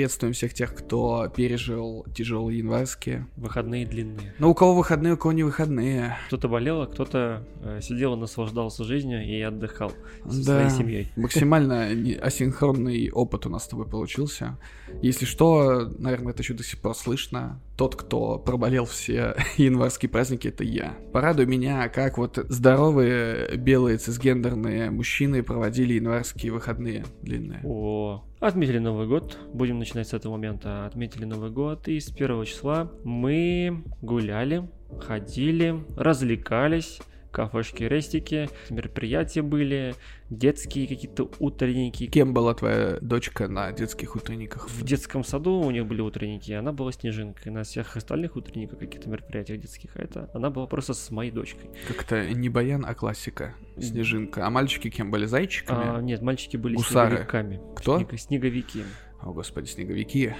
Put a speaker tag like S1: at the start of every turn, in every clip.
S1: Приветствуем всех тех, кто пережил тяжелые январские.
S2: Выходные длинные.
S1: Ну, у кого выходные, у кого не выходные.
S2: Кто-то болел, а кто-то э, сидел и наслаждался жизнью и отдыхал со
S1: Да.
S2: своей семьей.
S1: Максимально асинхронный опыт у нас с тобой получился. Если что, наверное, это еще до сих пор слышно. Тот, кто проболел все январские праздники, это я. Порадуй меня, как вот здоровые белые цисгендерные мужчины проводили январские выходные длинные.
S2: О, отметили Новый год. Будем начинать с этого момента. Отметили Новый год, и с первого числа мы гуляли, ходили, развлекались. Кафешки, рестики, мероприятия были, детские какие-то утренники.
S1: Кем была твоя дочка на детских утренниках?
S2: В детском саду у них были утренники, она была снежинкой. На всех остальных утренниках, каких-то мероприятиях детских, а это она была просто с моей дочкой.
S1: Как-то не баян, а классика. Снежинка. А мальчики кем были? Зайчиками?
S2: А, нет, мальчики были
S1: Гусары.
S2: снеговиками.
S1: Кто?
S2: Снег- снеговики.
S1: О, господи, снеговики.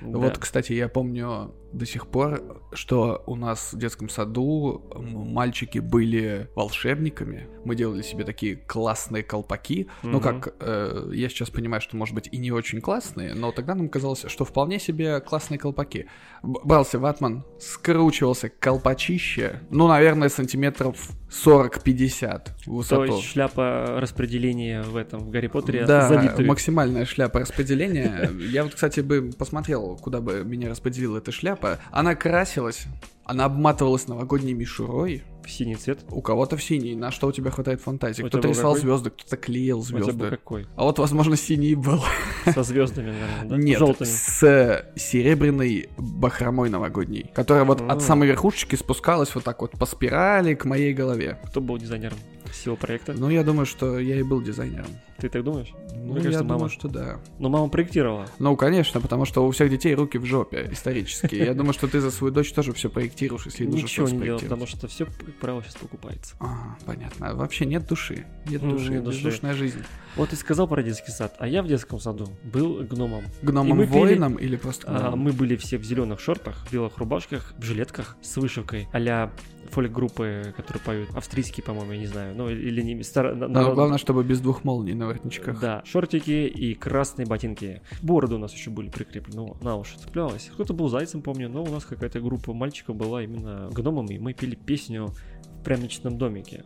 S2: Да.
S1: Вот, кстати, я помню до сих пор, что у нас в детском саду мальчики были волшебниками. Мы делали себе такие классные колпаки. Ну,
S2: Мгм.
S1: как э, я сейчас понимаю, что, может быть, и не очень классные, но тогда нам казалось, что вполне себе классные колпаки. Брался ватман, скручивался колпачище, ну, наверное, сантиметров 40-50 в
S2: То
S1: высоту.
S2: есть шляпа распределения в этом, в Гарри Поттере
S1: Да,
S2: залитую.
S1: максимальная шляпа распределения. Я вот, кстати, бы посмотрел, куда бы меня распределила эта шляпа. Она красилась, она обматывалась новогодней мишурой.
S2: в синий цвет.
S1: У кого-то в синий, на что у тебя хватает фантазии.
S2: У
S1: Кто-то рисовал
S2: какой?
S1: звезды, кто-то клеил
S2: У тебя был
S1: звезды.
S2: какой?
S1: А вот, возможно, синий был.
S2: Со звездами, наверное, да?
S1: Нет,
S2: Желтыми.
S1: с серебряной бахромой новогодней, которая вот
S2: А.
S1: от самой верхушечки спускалась вот так вот по спирали к моей голове.
S2: Кто был дизайнером всего проекта?
S1: Ну, я думаю, что я и был дизайнером.
S2: Ты так думаешь?
S1: Ну,
S2: Мне кажется,
S1: я
S2: мама.
S1: думаю, что да.
S2: Ну, мама проектировала.
S1: Ну, конечно, потому что у всех детей руки в жопе, исторически. Я думаю, что ты за свою дочь тоже все проектируешь, если нужно
S2: Ничего
S1: что-то
S2: не делал, потому что все, как правило, сейчас покупается.
S1: Ага, понятно. А Вообще нет души. Нет души, бездушная жизнь.
S2: Вот ты сказал про детский сад, а я в детском саду был гномом. И
S1: Гномом
S2: мы пели-
S1: воином или просто
S2: А,
S1: гномом?
S2: мы были все в зеленых шортах, в белых рубашках, в жилетках с вышивкой а-ля фольк-группы, которые поют австрийские, по-моему, я не знаю, ну или не стар...
S1: Но главное, чтобы без двух молний на воротничках.
S2: Да, шортики и красные ботинки. Бороды у нас еще были прикреплены, на уши цеплялась. Кто-то был зайцем, помню, но у нас какая-то группа мальчиков была именно гномами, и мы пели песню в пряничном домике.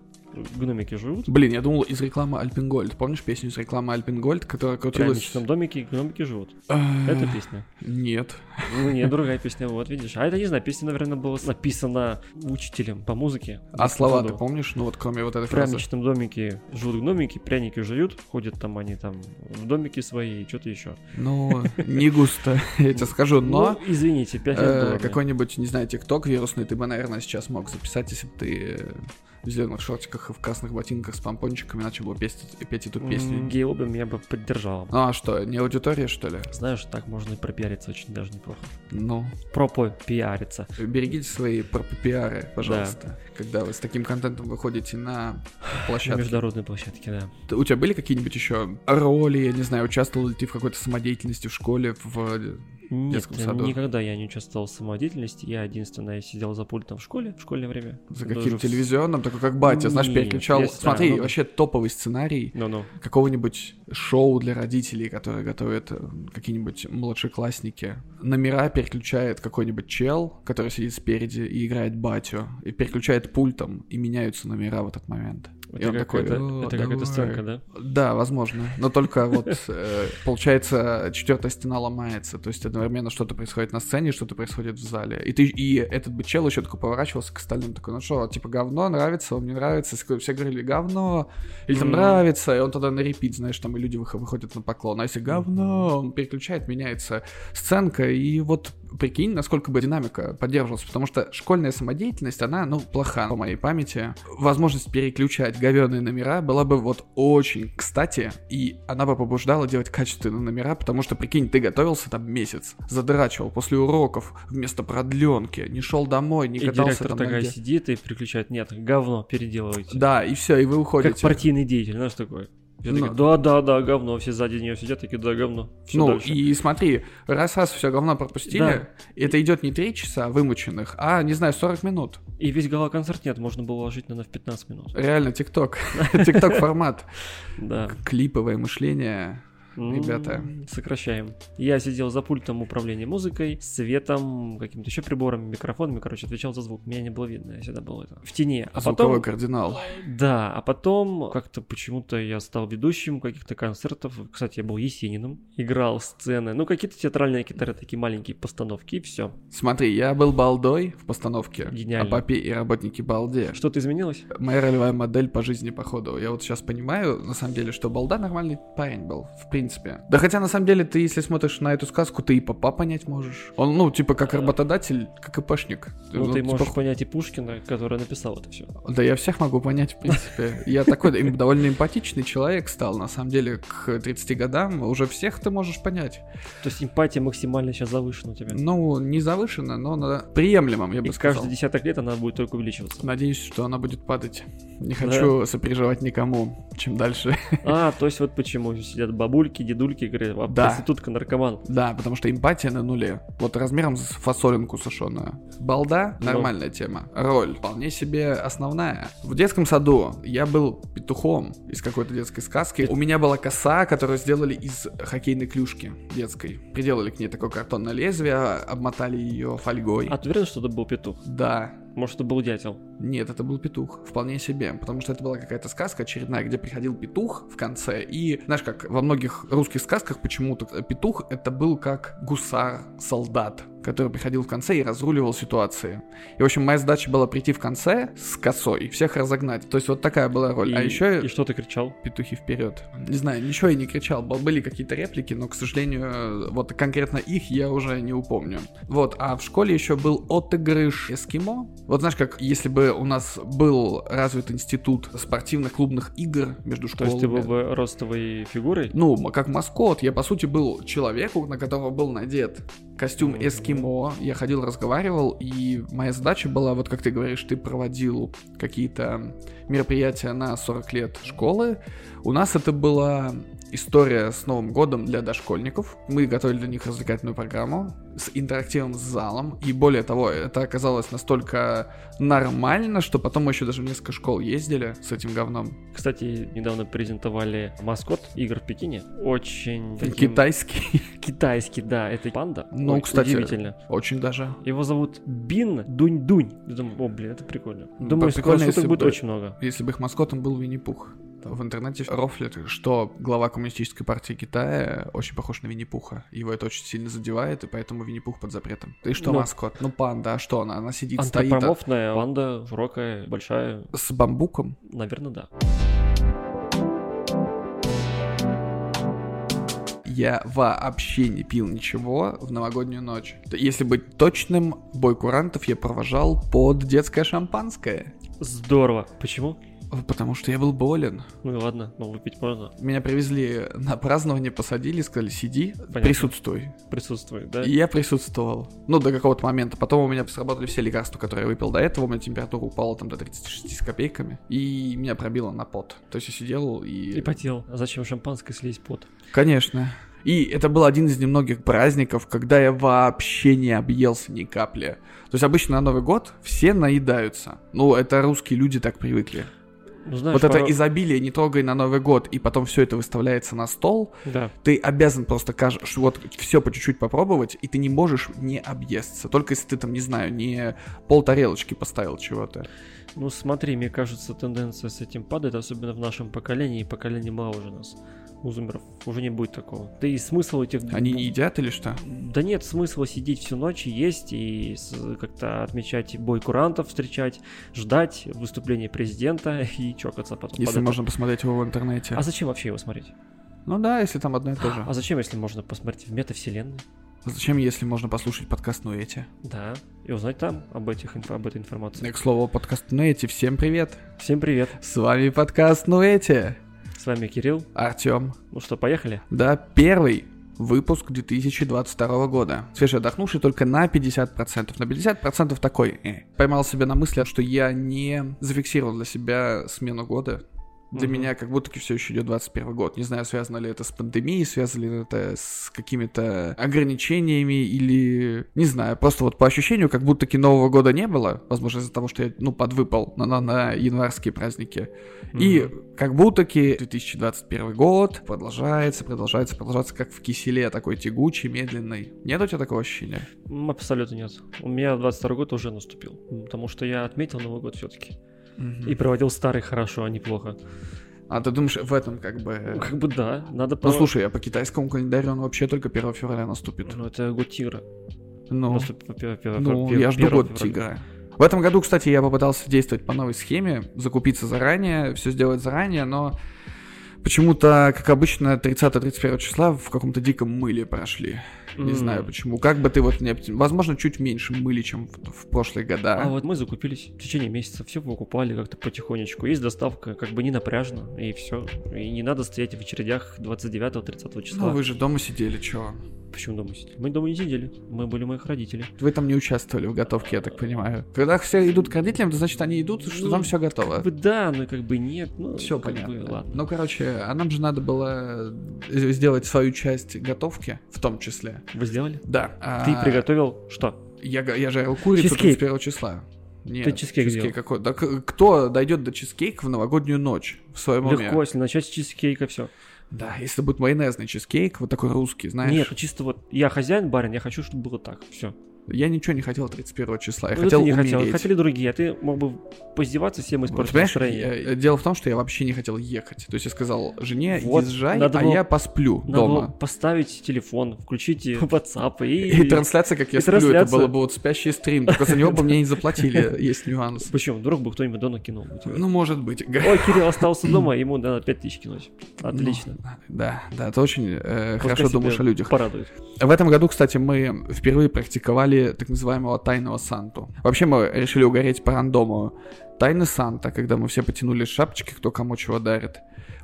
S2: Гномики живут
S1: Блин, я думал из рекламы Альпенгольд. Помнишь песню из рекламы Альпенгольд, которая
S2: в
S1: крутилась...
S2: пряничном домике, гномики живут. Это песня.
S1: Нет.
S2: Ну, нет, другая песня, вот видишь. А это, не знаю, песня, наверное, была написана учителем по музыке. в
S1: А слова ты помнишь? Ну вот кроме вот этой
S2: В
S1: фразы.
S2: пряничном домике живут гномики, пряники жуют, ходят там они там в домике свои, что-то еще.
S1: Ну, не густо, я тебе скажу, но...
S2: Ну, извините, 5 лет
S1: Э, какой-нибудь, не знаю, тикток вирусный ты бы, наверное, сейчас мог записать, если бы ты э, в зеленых шортиках и в красных ботинках с помпончиками начал бы петь, петь эту песню.
S2: М, Гей-лобби меня бы поддержала.
S1: Ну а что, не аудитория, что ли?
S2: Знаешь, так можно и пропиариться очень даже неплохо.
S1: Ну,
S2: Пропо пиариться.
S1: берегите свои пиары, пожалуйста, когда вы с таким контентом выходите на
S2: На
S1: площадке.
S2: международной площадке, да.
S1: У тебя были какие-нибудь еще роли, я не знаю, участвовал ли ты в какой-то самодеятельности в школе, в...
S2: Нет,
S1: детском саду.
S2: никогда я не участвовал в самодеятельности. Я единственное сидел за пультом в школе, в школьное время.
S1: За
S2: Даже
S1: каким
S2: в-
S1: телевизионным, такой как батя, знаешь, переключал.
S2: я-
S1: Смотри,
S2: а, ну-
S1: вообще топовый сценарий
S2: Ну-ну.
S1: какого-нибудь шоу для родителей, которые готовят э, какие-нибудь младшеклассники. Номера переключает какой-нибудь чел, который сидит спереди и играет батю, и переключает пультом, и меняются номера в этот момент. И
S2: Это
S1: он такой,
S2: какая-то
S1: «О,
S2: это какая-то
S1: давай».
S2: сценка, да?
S1: Да, возможно. Но только вот, э, получается, четвертая стена ломается. То есть одновременно что-то происходит на сцене, что-то происходит в зале. И ты и этот бы чел еще такой поворачивался к остальным, такой, ну что, типа говно, нравится, вам не нравится? Все говорили говно, или там нравится, и он тогда на репит, знаешь, там и люди выход- выходят на поклон. А если говно, он переключает, меняется сценка, и вот прикинь, насколько бы динамика поддерживалась, потому что школьная самодеятельность, она, ну, плоха по моей памяти. Возможность переключать говёные номера была бы вот очень кстати, и она бы побуждала делать качественные номера, потому что, прикинь, ты готовился там месяц, задрачивал после уроков вместо продленки, не шел домой, не
S2: И
S1: катался
S2: директор
S1: там
S2: такая
S1: где-
S2: сидит и переключает. Нет, говно, переделывайте.
S1: Да, и все, и вы уходите.
S2: Как партийный деятель, знаешь, такой. Все
S1: Ну.
S2: да, да, да, говно. Все сзади нее сидят, такие, да, говно. Всё
S1: ну,
S2: дальше.
S1: и смотри, раз-раз все говно пропустили,
S2: Да.
S1: это идет не 3 часа вымученных, а, не знаю, 40 минут.
S2: И весь гала-концерт нет, можно было уложить, наверное, в 15 минут.
S1: Реально, ТикТок. ТикТок формат.
S2: Да.
S1: Клиповое мышление. Ребята.
S2: Сокращаем. Я сидел за пультом управления музыкой, светом, каким-то еще прибором, микрофонами, короче, отвечал за звук. Меня не было видно, я всегда был это, в тени. А
S1: Звуковой
S2: потом,
S1: кардинал.
S2: да, а потом как-то почему-то я стал ведущим каких-то концертов. Кстати, я был Есениным, играл сцены, ну какие-то театральные какие-то такие маленькие постановки и все.
S1: Смотри, я был балдой в постановке.
S2: Гениально.
S1: А папе и работники балде.
S2: Что-то изменилось?
S1: Моя ролевая модель по жизни, походу. Я вот сейчас понимаю, на самом деле, что Балда нормальный парень был, в принципе. Да хотя, на самом деле, ты, если смотришь на эту сказку, ты и папа понять можешь. Он, ну, типа, как работодатель, как ИПшник.
S2: Ну, ты
S1: типа,
S2: можешь понять и Пушкина, который написал это все.
S1: Да я всех могу понять, в принципе. Я такой довольно эмпатичный человек стал, на самом деле, к 30 годам. Уже всех ты можешь понять.
S2: То есть эмпатия максимально сейчас завышена у тебя.
S1: Ну, не завышенно, но на приемлемом, я бы
S2: И
S1: сказал.
S2: каждый десяток лет она будет только увеличиваться.
S1: Надеюсь, что она будет падать. Не хочу сопереживать никому, чем дальше.
S2: А, то есть вот почему сидят бабульки, дедульки, говорят, а
S1: Да.
S2: проститутка, наркоман.
S1: Да, потому что эмпатия на нуле. Вот размером с фасолинку сушеную. Балда —
S2: Ну.
S1: нормальная тема. Роль вполне себе основная. В детском саду я был петухом из какой-то детской сказки. У меня была коса, которую сделали из хоккейной клюшки детской. Приделали к ней такое картонное лезвие, обмотали ее фольгой.
S2: А ты уверен, что это был петух?
S1: Да,
S2: Может, это был дятел?
S1: Нет, это был петух, вполне себе, потому что это была какая-то сказка очередная, где приходил петух в конце, и, знаешь, как во многих русских сказках почему-то петух это был как гусар, солдат, который приходил в конце и разруливал ситуации. И, в общем, моя задача была прийти в конце с косой и всех разогнать. То есть вот такая была роль.
S2: И,
S1: а еще
S2: И что ты кричал?
S1: петухи вперед. Не знаю, ничего я не кричал. Был- Были какие-то реплики, но, к сожалению, вот конкретно их я уже не упомню. Вот, а в школе еще был отыгрыш эскимо. Вот знаешь, как если бы у нас был развит институт спортивных клубных игр между
S2: То
S1: школами.
S2: есть ты был бы ростовой фигурой?
S1: Ну, как маскот. Я, по сути, был человеку, на которого был надет костюм эскимо. Я ходил, разговаривал, и моя задача была, вот как ты говоришь, ты проводил какие-то мероприятия на 40 лет школы. У нас это была история с Новым годом для дошкольников. Мы готовили для них развлекательную программу с интерактивом с залом. И более того, это оказалось настолько нормально, что потом мы еще даже в несколько школ ездили с этим говном.
S2: Кстати, недавно презентовали маскот игр в Пекине. Очень таким-
S1: Китайский.
S2: китайский, да, это панда.
S1: Ну,
S2: Ой,
S1: кстати,
S2: Удивительно.
S1: Очень даже.
S2: Его зовут Бин Дунь-Дунь. Думаю, о, блин, это прикольно.
S1: Ну,
S2: Думаю,
S1: прикольно,
S2: скоро суток будет
S1: бы-
S2: очень много.
S1: Если бы их маскотом был Винни-Пух. В интернете рофлят, что глава коммунистической партии Китая очень похож на Винни-Пуха. Его это очень сильно задевает, и поэтому Винни-Пух под запретом. И что
S2: Ну.
S1: маскот? Ну, панда, а что она? Она сидит, стоит а-
S2: Антропоморфная панда, широкая, большая.
S1: с бамбуком.
S2: Наверное, да.
S1: Я вообще не пил ничего в новогоднюю ночь. Если быть точным, бой курантов я провожал под детское шампанское.
S2: Здорово. Почему?
S1: Потому что я был болен.
S2: Ну и ладно, но выпить можно.
S1: Меня привезли на празднование, посадили, сказали, сиди,
S2: Понятно.
S1: присутствуй.
S2: Присутствует, да?
S1: И я присутствовал. Ну, до какого-то момента. Потом у меня сработали все лекарства, которые я выпил до этого. У меня температура упала там до 36 с копейками. И меня пробило на пот. То есть я сидел и...
S2: И потел. А зачем шампанское слезть пот?
S1: Конечно. И это был один из немногих праздников, когда я вообще не объелся ни капли. То есть обычно на Новый год все наедаются. Ну, это русские люди так привыкли.
S2: Ну, знаешь,
S1: вот это
S2: порой-
S1: изобилие не трогай на Новый год, и потом все это выставляется на стол.
S2: Да.
S1: Ты обязан просто каж... вот все по чуть-чуть попробовать, и ты не можешь не объесться. Только если ты там, не знаю, не пол тарелочки поставил чего-то.
S2: Ну смотри, мне кажется, тенденция с этим падает, особенно в нашем поколении, и поколении моложе нас. У зумеров уже не будет такого. Да и смысл этих...
S1: Они не едят или что?
S2: Да нет смысла сидеть всю ночь и есть, и как-то отмечать бой курантов, встречать, ждать выступления президента и чокаться потом.
S1: Если
S2: это.
S1: можно посмотреть его в интернете.
S2: А зачем вообще его смотреть?
S1: Ну да, если там одно и то же.
S2: А зачем, если можно посмотреть в метавселенной?
S1: Зачем, если можно послушать подкаст Нуэти?
S2: Да, и узнать там об, этих, об этой информации.
S1: К слову, подкаст Нуэти, всем привет!
S2: Всем привет,
S1: С вами подкаст Нуэти.
S2: С вами Кирилл.
S1: Артем.
S2: Ну что, поехали?
S1: Да, первый выпуск 2022 года. Свежий отдохнувший только на 50%. На 50% такой. э. Поймал себя на мысли, что я не зафиксировал для себя смену года. Для
S2: Мгм.
S1: меня как будто все еще идет 21 год. Не знаю, связано ли это с пандемией, связано ли это с какими-то ограничениями или... Не знаю, просто вот по ощущению, как будто Нового года не было. Возможно, из-за того, что я, ну, подвыпал на, на, на январские праздники. И
S2: Мгм.
S1: как будто 2021 год продолжается, продолжается, продолжается, как в киселе, такой тягучий, медленный. Нет у тебя такого ощущения?
S2: Абсолютно нет. У меня 22 год уже наступил, потому что я отметил Новый год все-таки. И проводил старый хорошо, а не плохо.
S1: А ты думаешь, в этом как бы...
S2: Ну, Как бы да, надо...
S1: Ну,
S2: по-
S1: слушай, а по китайскому календарю он вообще только 1 февраля наступит.
S2: Ну, это год тигра.
S1: Ну,
S2: Наступит
S1: ну я жду
S2: 1
S1: год
S2: февраля.
S1: тигра. В этом году, кстати, я попытался действовать по новой схеме, закупиться заранее, все сделать заранее, но почему-то, как обычно, 30-31 числа в каком-то диком мыле прошли. Не знаю почему. Как бы ты вот не Возможно, чуть меньше мыли, чем в, в прошлые года.
S2: А вот мы закупились в течение месяца, все покупали как-то потихонечку. Есть доставка, как бы не напряжно, и все. И не надо стоять в очередях 29-30 числа.
S1: Ну, вы же дома сидели, чё?
S2: Почему дома сидели? Мы дома не сидели, мы были моих родителей.
S1: Вы там не участвовали в готовке, я так понимаю. Когда все идут к родителям, то значит они идут, что
S2: Ну,
S1: там все готово.
S2: Как бы да, но как бы нет. Ну,
S1: Все понятно.
S2: бы, ладно.
S1: Ну, короче, а нам же надо было э, сделать свою часть готовки, в том числе.
S2: Вы сделали?
S1: Да.
S2: Ты
S1: а,
S2: приготовил что?
S1: Я, я жарил курицу
S2: Чизкейк.
S1: 31 числа. Нет,
S2: Ты чизкейк сделал.
S1: какой? Да кто дойдет до чизкейка в новогоднюю ночь в своем уме?
S2: Легко, если начать с чизкейка, все.
S1: Да, если будет майонезный чизкейк, вот такой русский, знаешь.
S2: Нет, чисто вот я хозяин, барин, я хочу, чтобы было так. Все.
S1: Я ничего не хотел 31 числа, я
S2: Ну,
S1: хотел
S2: ты не
S1: умереть.
S2: хотел. Хотели другие, а ты мог бы поиздеваться, всем
S1: Вот,
S2: испортить
S1: понимаешь,
S2: настроение.
S1: я- дело в том, что я вообще не хотел ехать. То есть я сказал жене,
S2: Вот,
S1: езжай,
S2: надо
S1: а
S2: было-
S1: я посплю
S2: Надо было
S1: дома.
S2: поставить телефон, включите WhatsApp и...
S1: И трансляция, как я
S2: и
S1: сплю, это
S2: трансляция.
S1: было бы вот спящий стрим. Только за него бы мне не заплатили, есть нюанс.
S2: Почему? Вдруг бы кто-нибудь дома кинул.
S1: Ну, может быть.
S2: Ой, Кирилл остался дома, ему надо 5000 кинуть. Отлично.
S1: Ну, да, да, ты очень э, хорошо думаешь о людях.
S2: Порадует.
S1: В этом году, кстати, мы впервые практиковали так называемого тайного Санту. Вообще мы решили угореть по рандому. Тайный Санта, когда мы все потянули шапочки, кто кому чего дарит.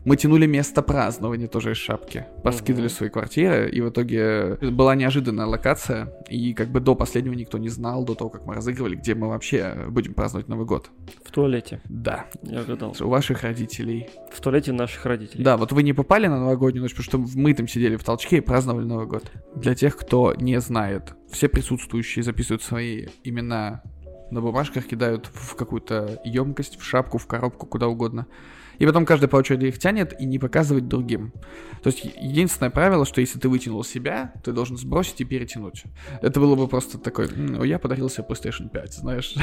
S1: Мы тянули место празднования тоже из шапки. Поскидывали
S2: Мгм.
S1: свои квартиры, и в итоге была неожиданная локация, и как бы до последнего никто не знал, до того, как мы разыгрывали, где мы вообще будем праздновать Новый год.
S2: В туалете.
S1: Да,
S2: Я гадал.
S1: у ваших родителей.
S2: В туалете наших родителей.
S1: Да, вот вы не попали на новогоднюю ночь, потому что мы там сидели в толчке и праздновали Новый год. Для тех, кто не знает, все присутствующие записывают свои имена на бумажках, кидают в какую-то емкость, в шапку, в коробку, куда угодно. И потом каждый по очереди их тянет и не показывает другим. То есть единственное правило, что если ты вытянул себя, ты должен сбросить и перетянуть. Это было бы просто такой, «М, ну, я подарил себе PlayStation 5, знаешь,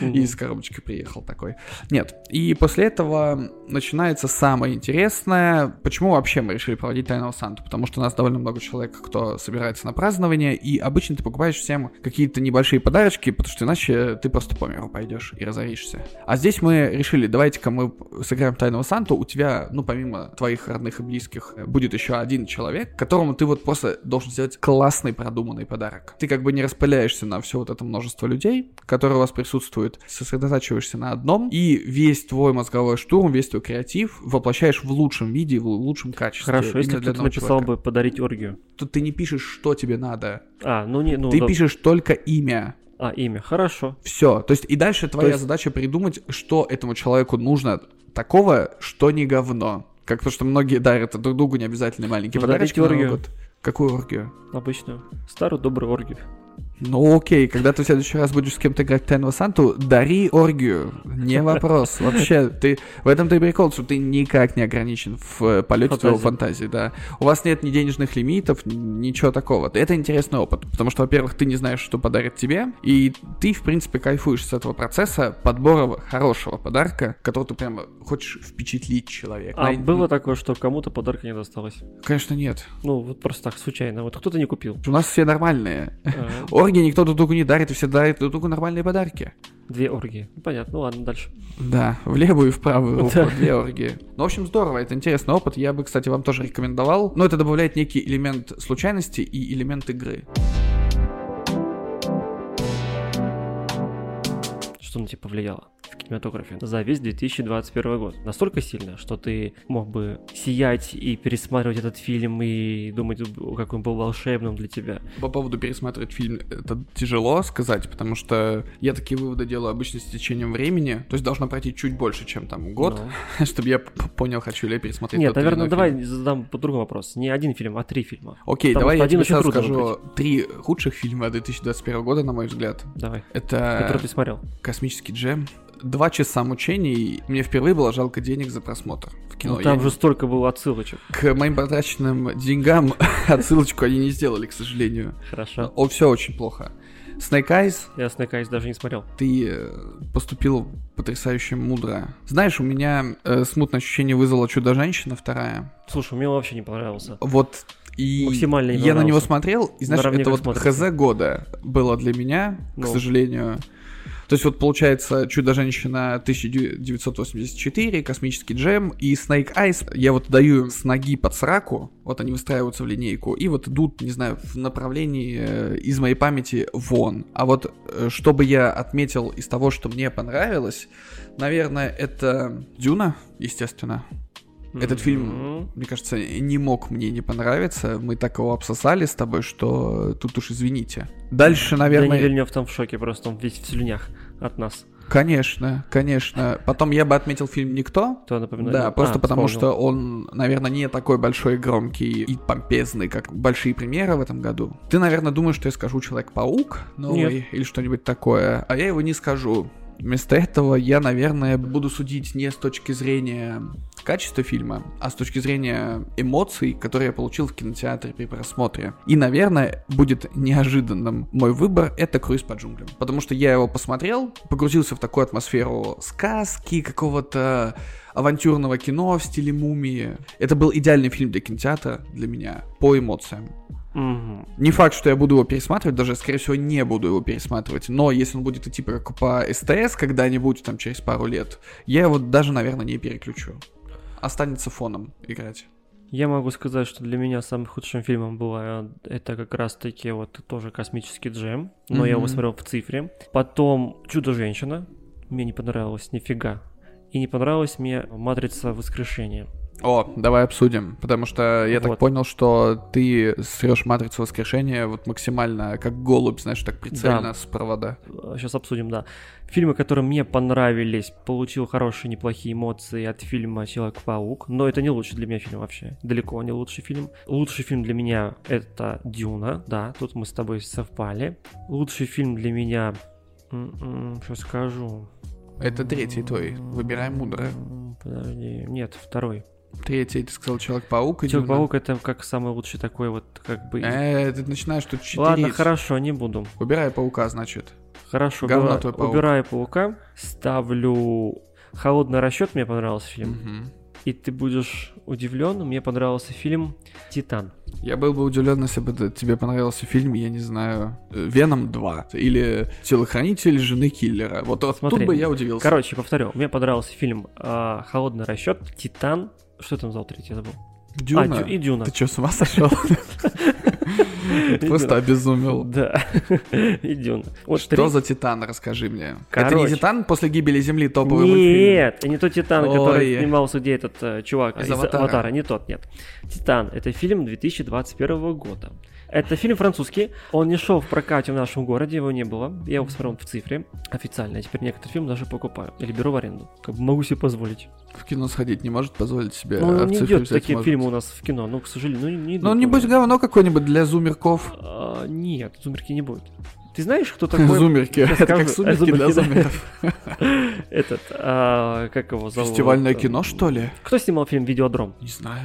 S2: Мгм.
S1: и из коробочки приехал такой. Нет. И после этого начинается самое интересное. Почему вообще мы решили проводить Тайного Санту? Потому что у нас довольно много человек, кто собирается на празднование, и обычно ты покупаешь всем какие-то небольшие подарочки, потому что иначе ты просто по миру пойдешь и разоришься. А здесь мы решили, давайте-ка мы сыграем Тайного Санту, у тебя, ну, помимо твоих родных и близких, э, будет еще один человек, которому ты вот просто должен сделать классный продуманный подарок. Ты как бы не распыляешься на все вот это множество людей, которые у вас присутствуют, сосредотачиваешься на одном, и весь твой мозговой штурм, весь твой креатив воплощаешь в лучшем виде, в лучшем качестве.
S2: Хорошо, если
S1: одного
S2: написал
S1: человека.
S2: бы подарить оргию.
S1: Тут ты не пишешь, что тебе надо.
S2: А, ну не, ну
S1: ты
S2: да.
S1: пишешь только имя.
S2: А, имя. Хорошо.
S1: Все. То есть и дальше твоя
S2: есть-
S1: задача придумать, что этому человеку нужно такого, что не говно. Как потому что многие дарят друг другу не обязательно маленькие
S2: Ну,
S1: подарочки. на Новый год. Какую оргию?
S2: Обычную. Старую добрую оргию.
S1: Ну окей, когда ты в следующий раз будешь с кем-то играть в Тайного Санту, дари оргию. Не вопрос. Вообще, ты в этом-то и прикол, что ты никак не ограничен в э, полете твоего фантазии, да. У вас нет ни денежных лимитов, ни- ничего такого. Это интересный опыт, потому что, во-первых, ты не знаешь, что подарит тебе, и ты, в принципе, кайфуешь с этого процесса подбора хорошего подарка, который ты прямо хочешь впечатлить человека.
S2: А
S1: Най-
S2: было такое, что кому-то подарка не досталось?
S1: Конечно, нет.
S2: Ну, вот просто так, случайно. Вот кто-то не купил.
S1: У нас все нормальные.
S2: А,
S1: Оргии никто друг другу не дарит, и все дарят друг другу нормальные подарки.
S2: Две оргии. Ну, Понятно, ну ладно, дальше.
S1: Да, в левую и в правую руку,
S2: Да.
S1: две оргии. Ну, в общем, здорово, это интересный опыт, я бы, кстати, вам тоже рекомендовал. Но это добавляет некий элемент случайности и элемент игры.
S2: Что на тебя повлияло? Кинематографе за весь 2021 год. Настолько сильно, что ты мог бы сиять и пересматривать этот фильм и думать, как он был волшебным для тебя.
S1: По поводу пересматривать фильм, это тяжело сказать, потому что я такие выводы делаю обычно с течением времени, то есть должно пройти чуть больше, чем там год, ну. чтобы я понял, хочу ли я пересмотреть
S2: Нет, наверное, давай фильм. задам по-другому вопрос. Не один фильм, а три фильма.
S1: Окей, Потому давай я один тебе сразу скажу три худших фильма 2021 года, на мой взгляд.
S2: Давай.
S1: Это...
S2: Который ты смотрел.
S1: Космический джем. Два часа мучений. Мне впервые было жалко денег за просмотр в кино.
S2: Ну, там я же не... столько было отсылочек.
S1: К моим потраченным деньгам отсылочку они не сделали, к сожалению.
S2: Хорошо.
S1: О, все очень плохо. Snake Eyes.
S2: Я Snake Eyes даже не смотрел.
S1: Ты э, поступил потрясающе мудро. Знаешь, у меня э, смутное ощущение вызвала «Чудо-женщина» вторая.
S2: Слушай, мне вообще не понравился.
S1: Вот и Максимально я на него смотрел, и знаешь, это вот смотрится. ХЗ года было для меня, ну. к сожалению. То есть вот получается Чудо-женщина 1984, Космический джем и Snake Eyes. Я вот даю с ноги под сраку, вот они выстраиваются в линейку, и вот идут, не знаю, в направлении э, из моей памяти вон. А вот э, чтобы я отметил из того, что мне понравилось, наверное, это Дюна, естественно. Этот фильм, мне кажется, не мог мне не понравиться. Мы так его обсосали с тобой, что тут уж извините. Дальше, наверное...
S2: Дани Вильнев там в шоке просто, он весь в слюнях от нас.
S1: Конечно, конечно. Потом я бы отметил фильм «Никто».
S2: То напоминаю.
S1: Да, просто а, потому вспомнил. что он, наверное, не такой большой, громкий и помпезный, как большие премьеры в этом году. Ты, наверное, думаешь, что я скажу «Человек-паук» новый Нет. или что-нибудь такое, а я его не скажу. Вместо этого я, наверное, буду судить не с точки зрения качества фильма, а с точки зрения эмоций, которые я получил в кинотеатре при просмотре. И, наверное, будет неожиданным мой выбор — это «Круиз по джунглям». Потому что я его посмотрел, погрузился в такую атмосферу сказки, какого-то авантюрного кино в стиле мумии. Это был идеальный фильм для кинотеатра для меня по эмоциям.
S2: Угу.
S1: Не факт, что я буду его пересматривать, даже, скорее всего, не буду его пересматривать. Но если он будет идти как по СТС когда-нибудь, там, через пару лет, я его даже, наверное, не переключу. Останется фоном играть.
S2: Я могу сказать, что для меня самым худшим фильмом было это как раз-таки вот тоже космический джем, но mm-hmm. я его смотрел в цифре. Потом Чудо-женщина, мне не понравилось нифига. И не понравилась мне Матрица Воскрешения.
S1: О, давай обсудим, потому что я вот. так понял, что ты срешь матрицу воскрешения вот максимально как голубь, знаешь, так прицельно да. с провода.
S2: Сейчас обсудим, да. Фильмы, которые мне понравились, получил хорошие, неплохие эмоции от фильма Человек-паук, но это не лучший для меня фильм вообще, далеко не лучший фильм. Лучший фильм для меня это Дюна, да, тут мы с тобой совпали. Лучший фильм для меня, м-м, что скажу,
S1: это третий твой. Выбирай мудро.
S2: Подожди. Нет, второй.
S1: Третий, ты сказал Человек-паук.
S2: Человек-паук это как самый лучший такой вот, как бы...
S1: Э, ты начинаешь тут читерить.
S2: Ладно, хорошо, не буду.
S1: Убирай паука, значит.
S2: Хорошо, Говно твой паук. убираю паука. Ставлю... Холодный расчет мне понравился фильм. Угу. И ты будешь удивлен, мне понравился фильм «Титан».
S1: Я был бы удивлен, если бы тебе понравился фильм, я не знаю, «Веном 2» или «Телохранитель жены киллера». Вот Смотри, тут бы я удивился.
S2: Короче, повторю, мне понравился фильм э, «Холодный расчет», «Титан», что там за третий, я забыл.
S1: Дюна?
S2: А, и Дюна.
S1: Ты что, с ума сошел? Просто обезумел.
S2: Да, и Дюна.
S1: Что за Титан, расскажи мне. Это не Титан после гибели Земли топовый
S2: Нет, не тот Титан, который снимался, где этот э, чувак из Аватара. Не тот, нет. Титан — это фильм 2021 года. Это фильм французский. Он не шел в прокате в нашем городе, его не было. Я его посмотрел в цифре официально. А теперь некоторые фильмы даже покупаю. Или беру в аренду. Как бы могу себе позволить.
S1: В кино сходить не может позволить себе.
S2: Ну, а не идет такие может. фильмы у нас в кино. Ну, к сожалению, ну не идут.
S1: Ну, небось, говно какое-нибудь для зумерков.
S2: А, нет, зумерки не будет. Ты знаешь, кто такой?
S1: Зумерки. Это как сумерки для зумеров.
S2: Этот, а, как его зовут?
S1: Фестивальное кино, что ли?
S2: Кто снимал фильм «Видеодром»?
S1: Не знаю.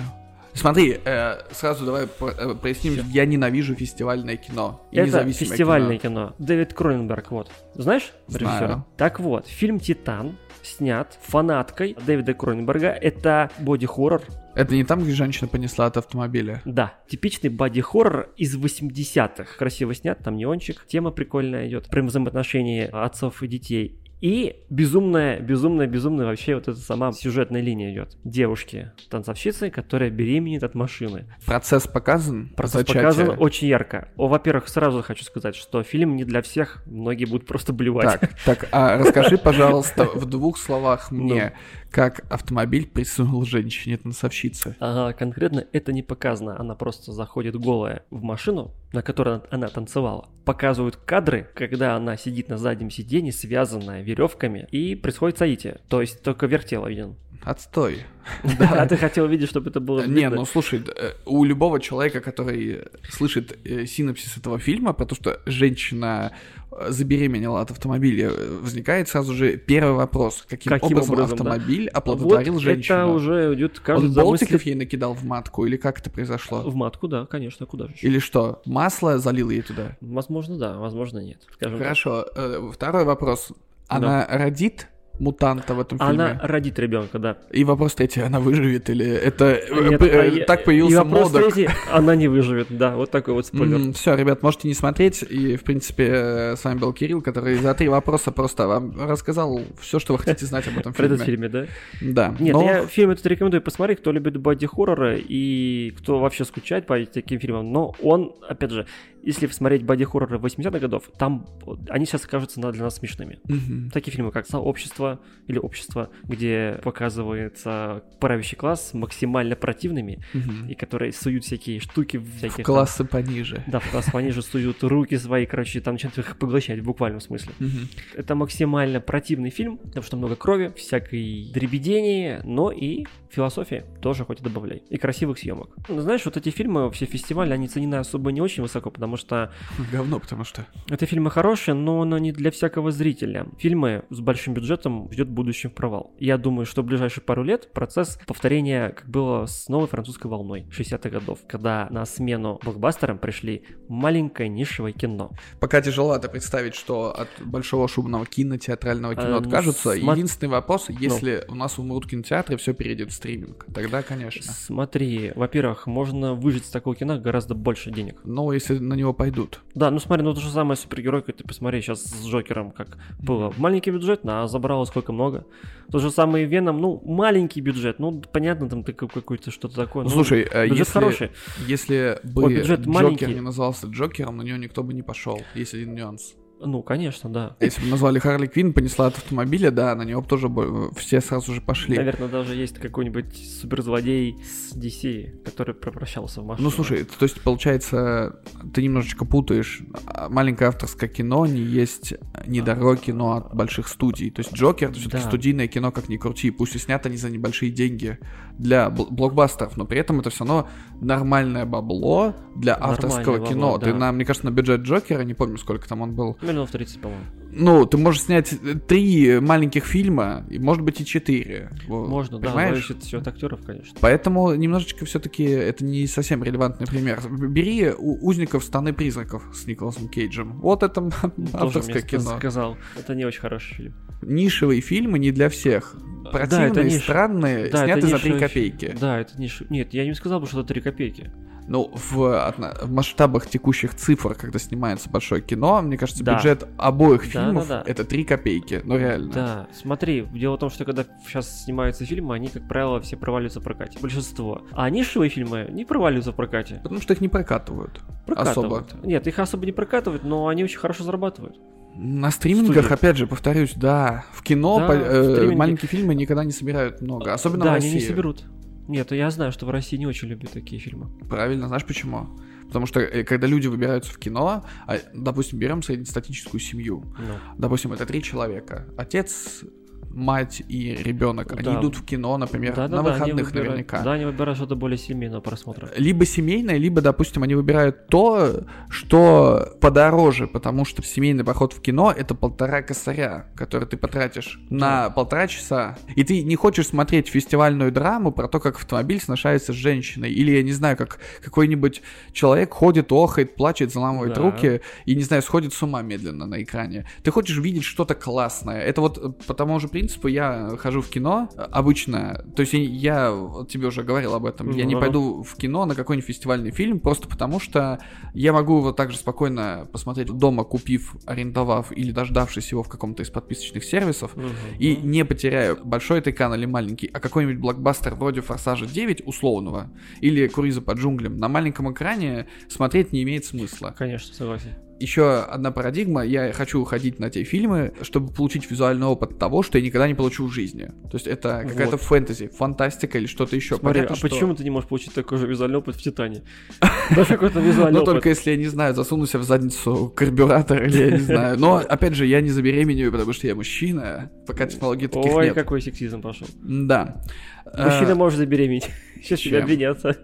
S1: Смотри, э, сразу давай э, проясним, Все. я ненавижу фестивальное кино.
S2: И Это фестивальное кино. кино. Дэвид Кроненберг, вот. Знаешь режиссера? Так вот, фильм «Титан» снят фанаткой Дэвида Кроненберга. Это боди-хоррор.
S1: Это не там, где женщина понесла от автомобиля?
S2: Да, типичный боди-хоррор из 80-х. Красиво снят, там неончик. Тема прикольная идет. Про взаимоотношения отцов и детей. И безумная, безумная, безумная вообще вот эта сама сюжетная линия идет. Девушки, танцовщицы, которая беременеет от машины.
S1: Процесс показан?
S2: Процесс
S1: Зачатие?
S2: показан очень ярко. Во-первых, сразу хочу сказать, что фильм не для всех, многие будут просто блевать.
S1: Так, так, а расскажи, пожалуйста, в двух словах мне, как автомобиль присунул женщине танцовщице.
S2: Ага, конкретно это не показано. Она просто заходит голая в машину, на которой она танцевала. Показывают кадры, когда она сидит на заднем сиденье, связанная веревками, и происходит соитие. То есть только верх тела виден.
S1: Отстой.
S2: А ты хотел видеть, чтобы это было
S1: Не, ну слушай, э, у любого человека, который слышит э, синопсис этого фильма, про то, что женщина э, забеременела от автомобиля, возникает сразу же первый вопрос. Каким,
S2: Каким
S1: образом,
S2: образом, да?
S1: автомобиль оплодотворил
S2: вот
S1: женщину?
S2: это уже идет каждый
S1: Он болтиков
S2: мысли-
S1: ей накидал в матку, или как это произошло?
S2: В матку, да, конечно, куда же еще?
S1: Или что, масло залил ей туда?
S2: Возможно, да, возможно, нет. Скажем так.
S1: Хорошо, э, второй вопрос. Она родит мутанта в этом фильме?
S2: Она родит ребенка, да.
S1: И вопрос третий, она выживет или это э,
S2: Нет,
S1: э,
S2: а
S1: так
S2: и
S1: появился
S2: вопрос
S1: модок?
S2: третий, она не выживет, да, вот такой вот спойлер.
S1: Все, ребят, можете не смотреть. И, в принципе, э, с вами был Кирилл, который за три вопроса просто вам рассказал все, что вы хотите знать об этом
S2: Про этот
S1: фильме.
S2: фильме, да?
S1: Да.
S2: Нет,
S1: но-
S2: я фильм этот рекомендую посмотреть, кто любит боди-хорроры и кто вообще скучает по таким фильмам. Но он, опять же, если смотреть боди-хорроры 80-х годов, там они сейчас кажутся на- для нас смешными.
S1: Мгм.
S2: Такие фильмы, как «Сообщество» или «Общество», где показывается правящий класс максимально противными,
S1: Мгм.
S2: и которые суют всякие штуки всяких...
S1: В
S2: там-
S1: классы пониже.
S2: Да, в класс пониже суют руки свои, короче, там чем-то их поглощать в буквальном смысле.
S1: Мгм.
S2: Это максимально противный фильм, потому что много крови, всякой дребедения, но и философии тоже хоть и добавляй. И красивых съемок. Ну, Знаешь, вот эти фильмы, все фестивали, они ценены особо не очень высоко, потому что
S1: Говно, потому что...
S2: это фильмы хорошие, но оно не для всякого зрителя. Фильмы с большим бюджетом ждет в будущем провал. Я думаю, что в ближайшие пару лет процесс повторения, как было с новой французской волной 60-х годов, когда на смену блокбастерам пришли маленькое нишевое кино.
S1: Пока тяжеловато представить, что от большого шумного кинотеатрального кино
S2: А, ну,
S1: откажутся.
S2: смо-
S1: Единственный вопрос, если у нас умрут кинотеатры, все перейдет в стриминг, тогда, конечно.
S2: Смотри, во-первых, можно выжить с такого кино гораздо больше денег.
S1: Но если на него пойдут.
S2: Да, ну смотри, ну то же самое супергеройка, ты посмотри сейчас с Джокером, как было. Маленький бюджет, а забрало сколько много. То же самое Веном, ну, маленький бюджет, ну, понятно, там какой-то что-то такое.
S1: Ну,
S2: ну,
S1: слушай, э,
S2: бюджет
S1: если,
S2: хороший.
S1: если бы
S2: Ой, бюджет
S1: Джокер
S2: маленький.
S1: не назывался Джокером, на него никто бы не пошел. Есть один нюанс.
S2: Ну, конечно, да.
S1: Если бы назвали Харли Квинн, понесла от автомобиля, да, на него бы тоже бы все сразу же пошли.
S2: Наверное, даже есть какой-нибудь суперзлодей с DC, который превращался в машину.
S1: Ну, слушай, то есть, получается, ты немножечко путаешь. А, Маленькое авторское кино не есть недорогое кино от больших студий. То есть, Джокер — это все-таки
S2: Да.
S1: студийное кино, как ни крути. Пусть и снято они за небольшие деньги для бл- блокбастеров, но при этом это все равно нормальное бабло для
S2: Нормальное
S1: авторского
S2: бабло,
S1: кино. Ты,
S2: да.
S1: на, мне кажется, на бюджет Джокера, не помню, сколько там он был,
S2: Миллионов 30, по-моему.
S1: Ну, ты можешь снять э, три маленьких фильма, и, может быть, и четыре.
S2: Можно, да,
S1: понимаешь?
S2: зависит все от актеров, конечно.
S1: Поэтому немножечко все-таки это не совсем релевантный пример. Бери у- «Узников страны призраков» с Николасом Кейджем. Вот это м,
S2: Тоже
S1: авторское
S2: мне
S1: кино.
S2: сказал. Это не очень хороший фильм.
S1: Нишевые фильмы не для всех.
S2: Да,
S1: Противные,
S2: это ниш-
S1: странные,
S2: Да,
S1: сняты
S2: это
S1: за 3
S2: нишевый
S1: копейки.
S2: Да, это не... Нет, я не сказал бы, что это 3 копейки.
S1: Ну, в, в масштабах текущих цифр, когда снимается большое кино, мне кажется,
S2: Да.
S1: бюджет обоих
S2: Да,
S1: фильмов
S2: да, да.
S1: это 3 копейки. Ну, реально.
S2: Да, смотри, дело в том, что когда сейчас снимаются фильмы, они, как правило, все проваливаются в прокате. Большинство. А нишевые фильмы не проваливаются в прокате.
S1: Потому что их не прокатывают.
S2: Прокатывают. Нет, их особо не прокатывают, но они очень хорошо зарабатывают.
S1: На стримингах,
S2: Студии.
S1: опять же, повторюсь, да. В кино
S2: Да,
S1: по-
S2: в
S1: э,
S2: стриминге.
S1: маленькие фильмы никогда не собирают много. Особенно
S2: да,
S1: в
S2: они
S1: России.
S2: не соберут. Нет, я знаю, что в России не очень любят такие фильмы.
S1: Правильно, знаешь почему? Потому что э, когда люди выбираются в кино, а, допустим, берем среднестатическую семью.
S2: Ну,
S1: Допустим, это три человека. Отец, мать и ребенок. Они
S2: Да.
S1: идут в кино, например,
S2: да, да,
S1: на
S2: да,
S1: выходных
S2: выбирают-
S1: наверняка.
S2: Да, они выбирают что-то более семейного просмотра.
S1: Либо семейное, либо, допустим, они выбирают то, что подороже, потому что семейный поход в кино это полтора косаря, который ты потратишь на полтора часа. И ты не хочешь смотреть фестивальную драму про то, как автомобиль сношается с женщиной. Или, я не знаю, как какой-нибудь человек ходит, охает, плачет, заламывает
S2: Да.
S1: руки и, не знаю, сходит с ума медленно на экране. Ты хочешь видеть что-то классное. Это вот э, по тому же же принципу я хожу в кино обычно. То есть я, вот тебе уже говорил об этом, я не пойду в кино на какой-нибудь фестивальный фильм, просто потому что я могу вот так же спокойно посмотреть дома, купив, арендовав или дождавшись его в каком-то из подписочных сервисов, и не потеряю большой это экран или маленький, а какой-нибудь блокбастер вроде «Форсажа 9» условного или «Круиза по джунглям» на маленьком экране смотреть не имеет смысла.
S2: Конечно, согласен.
S1: Еще одна парадигма, я хочу ходить на те фильмы, чтобы получить визуальный опыт того, что я никогда не получу в жизни. То есть это какая-то
S2: Вот.
S1: фэнтези, фантастика или что-то еще.
S2: Смотри,
S1: Понятно,
S2: а
S1: что-
S2: почему ты не можешь получить такой же визуальный опыт в Титане? Да какой-то визуальный
S1: Ну,
S2: опыт.
S1: только если я не знаю, засуну себе в задницу карбюратор или я не знаю. Но, опять же, я не забеременею, потому что я мужчина. Пока технологий таких
S2: Ой,
S1: нет.
S2: какой сексизм пошел.
S1: Да.
S2: Мужчина
S1: Э,
S2: может забеременеть. Сейчас тебя обвинятся.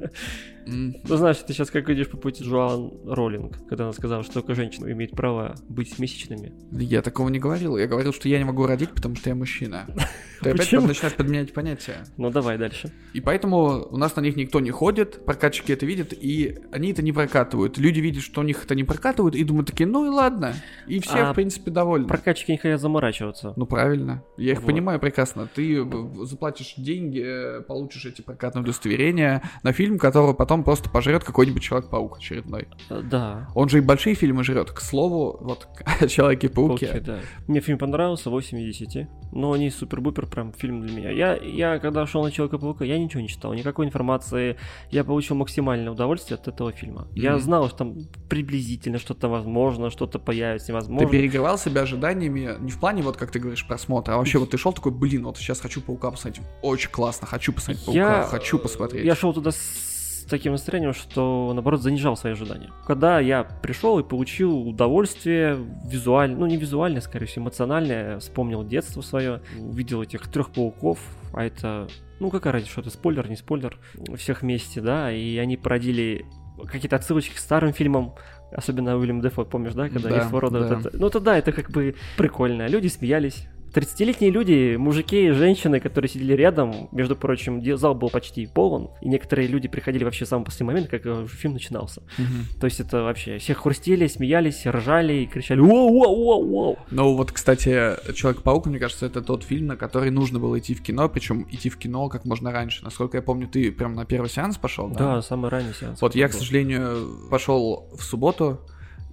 S1: М,
S2: Ну, знаешь, ты сейчас как идешь по пути Жуан Роллинг, когда она сказала, что только женщина имеет право быть месячными.
S1: Я такого не говорил. Я говорил, что я не могу родить, потому что я мужчина. Ты опять начинаешь подменять понятия.
S2: Ну, давай дальше.
S1: И поэтому у нас на них никто не ходит, прокатчики это видят, и они это не прокатывают. Люди видят, что у них это не прокатывают, и думают такие, ну и ладно. И все,
S2: А
S1: в принципе, довольны.
S2: Прокатчики не хотят заморачиваться.
S1: Ну правильно. Я их
S2: Вот.
S1: понимаю прекрасно. Ты заплатишь деньги, э, получишь эти прокатные удостоверения на фильм, который потом просто пожрет какой-нибудь Человек-паук очередной.
S2: Э, Да.
S1: Он же и большие фильмы жрет. К слову, вот о Человеке-пауке.
S2: Пауки, да. Мне фильм понравился, 8 из 10. Но не супер-бупер прям фильм для меня. Я, я когда шел на Человека-паука, я ничего не читал, никакой информации. Я получил максимальное удовольствие от этого фильма. Я
S1: Мгм.
S2: знал, что там приблизительно что-то возможно, что-то появится,
S1: Ты
S2: невозможно.
S1: перегревал себя ожиданиями не в плане, вот как ты говоришь, просмотра, а вообще вот ты шел такой, блин, вот сейчас хочу Паука посмотреть. Очень классно, хочу посмотреть Паука,
S2: Я-
S1: хочу посмотреть.
S2: Я шел туда с таким настроением, что наоборот занижал свои ожидания. Когда я пришел и получил удовольствие визуально, ну не визуальное, скорее всего, эмоциональное, вспомнил детство свое, увидел этих трех пауков, а это, ну какая разница, что это спойлер, не спойлер, всех вместе, да, и они породили какие-то отсылочки к старым фильмам, особенно Уильям Дефо, помнишь, да, когда
S1: Да,
S2: есть рода
S1: да.
S2: вот это. Ну, это да, это как бы прикольно. Люди смеялись. 30-летние люди, мужики и женщины, которые сидели рядом, между прочим, зал был почти полон, и некоторые люди приходили вообще в самый последний момент, как э, фильм начинался.
S1: Мгм.
S2: То есть это вообще, все хрустели, смеялись, ржали и кричали «Воу-воу-воу-воу!»
S1: Ну вот, кстати, Человек-паук, мне кажется, это тот фильм, на который нужно было идти в кино, причем идти в кино как можно раньше. Насколько я помню, ты прям на первый сеанс пошел, да?
S2: Да, самый ранний сеанс.
S1: Вот я, к
S2: был.
S1: сожалению, пошел в субботу,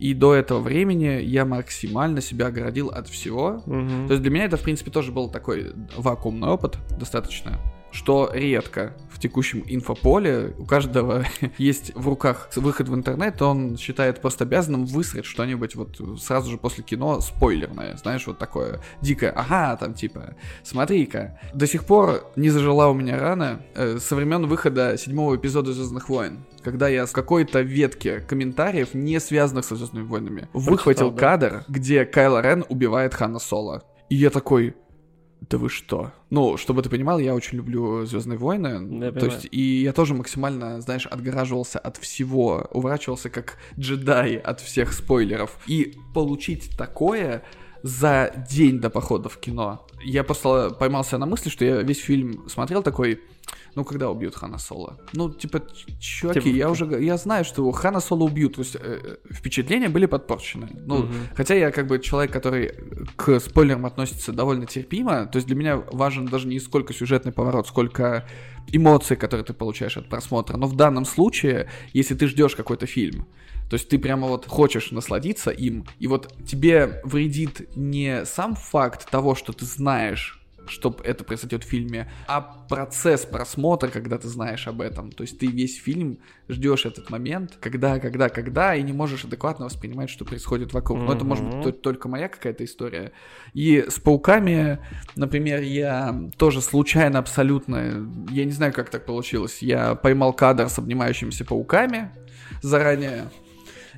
S1: и до этого времени я максимально себя оградил от всего.
S2: Мгм.
S1: То есть для меня это, в принципе, тоже был такой вакуумный опыт достаточно, что редко в текущем инфополе у каждого есть в руках выход в интернет, он считает просто обязанным высрать что-нибудь вот сразу же после кино спойлерное, знаешь, вот такое дикое, ага, там типа, смотри-ка. До сих пор не зажила у меня рана э, со времен выхода седьмого эпизода Звездных войн, когда я с какой-то ветки комментариев, не связанных со Звездными войнами, выхватил
S2: да.
S1: кадр, где Кайло Рен убивает Хана Соло. И я такой, да вы что? Ну, чтобы ты понимал, я очень люблю Звездные войны.
S2: Я
S1: то
S2: понимаю.
S1: есть, и я тоже максимально, знаешь, отгораживался от всего, уворачивался как джедай от всех спойлеров. И получить такое за день до похода в кино. Я просто поймался на мысли, что я весь фильм смотрел такой, ну, когда убьют Хана Соло? Ну, типа, чуваки,
S2: Типа,
S1: я уже, я знаю, что Хана Соло убьют, то есть э, э, впечатления были подпорчены. Ну,
S2: Мгм.
S1: Хотя я как бы человек, который к спойлерам относится довольно терпимо, то есть для меня важен даже не сколько сюжетный поворот, сколько эмоции, которые ты получаешь от просмотра. Но в данном случае, если ты ждешь какой-то фильм, то есть ты прямо вот хочешь насладиться им, и вот тебе вредит не сам факт того, что ты знаешь, что это произойдет в фильме, а процесс просмотра, когда ты знаешь об этом. То есть ты весь фильм ждешь этот момент, когда, когда, когда, и не можешь адекватно воспринимать, что происходит вокруг. Но это может быть только моя какая-то история. И с пауками, например, я тоже случайно абсолютно, я не знаю, как так получилось, я поймал кадр с обнимающимися пауками заранее,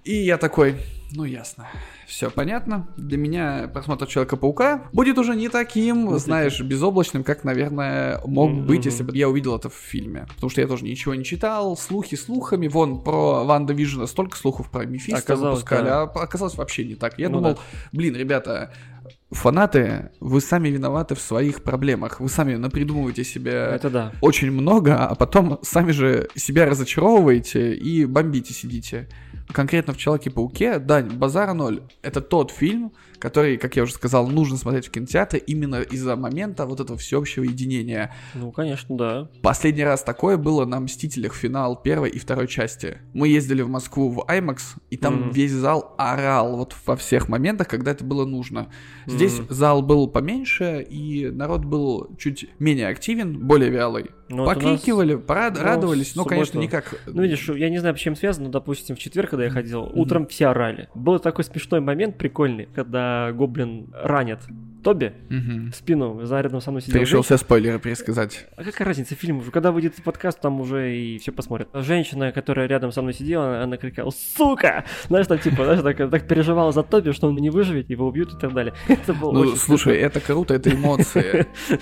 S1: и я такой, ну ясно, все понятно. Для меня просмотр Человека-паука будет уже не таким,
S2: Вот
S1: знаешь, безоблачным, как, наверное, мог
S2: Мгм.
S1: быть, если бы я увидел это в фильме. Потому что я тоже ничего не читал, слухи слухами. Вон, про Ванда Вижена столько слухов про Мефисто
S2: Оказалось,
S1: выпускали,
S2: да.
S1: а оказалось вообще не так. Я
S2: Ну
S1: думал,
S2: да.
S1: блин, ребята, фанаты, вы сами виноваты в своих проблемах. Вы сами напридумываете себе
S2: Это да.
S1: очень много, а потом сами же себя разочаровываете и бомбите сидите. Конкретно в Человеке-пауке, да, базара ноль. Это тот фильм, который, как я уже сказал, нужно смотреть в кинотеатре именно из-за момента вот этого всеобщего единения.
S2: Ну, конечно, да.
S1: Последний раз такое было на «Мстителях» финал первой и второй части. Мы ездили в Москву в IMAX, и там
S2: Мгм.
S1: весь зал орал вот во всех моментах, когда это было нужно. Здесь
S2: Мгм.
S1: зал был поменьше, и народ был чуть менее активен, более вялый.
S2: Ну, у нас-
S1: Покрикивали, порад-
S2: ну,
S1: радовались, но, конечно, никак...
S2: Ну, видишь, я не знаю, чем связано, но, допустим, в четверг, когда я ходил, утром все орали. Был такой смешной момент прикольный, когда гоблин ранит Тоби
S1: Мгм.
S2: в спину, за рядом со мной
S1: Ты
S2: сидел
S1: решил
S2: женщина.
S1: все спойлеры пересказать.
S2: А какая разница, фильм уже, когда выйдет подкаст, там уже и все посмотрят. Женщина, которая рядом со мной сидела, она кричала «Сука!» Знаешь, там типа, знаешь, так, так переживала за Тоби, что он не выживет, его убьют и так далее. Это было
S1: Ну, слушай, это круто, это эмоции.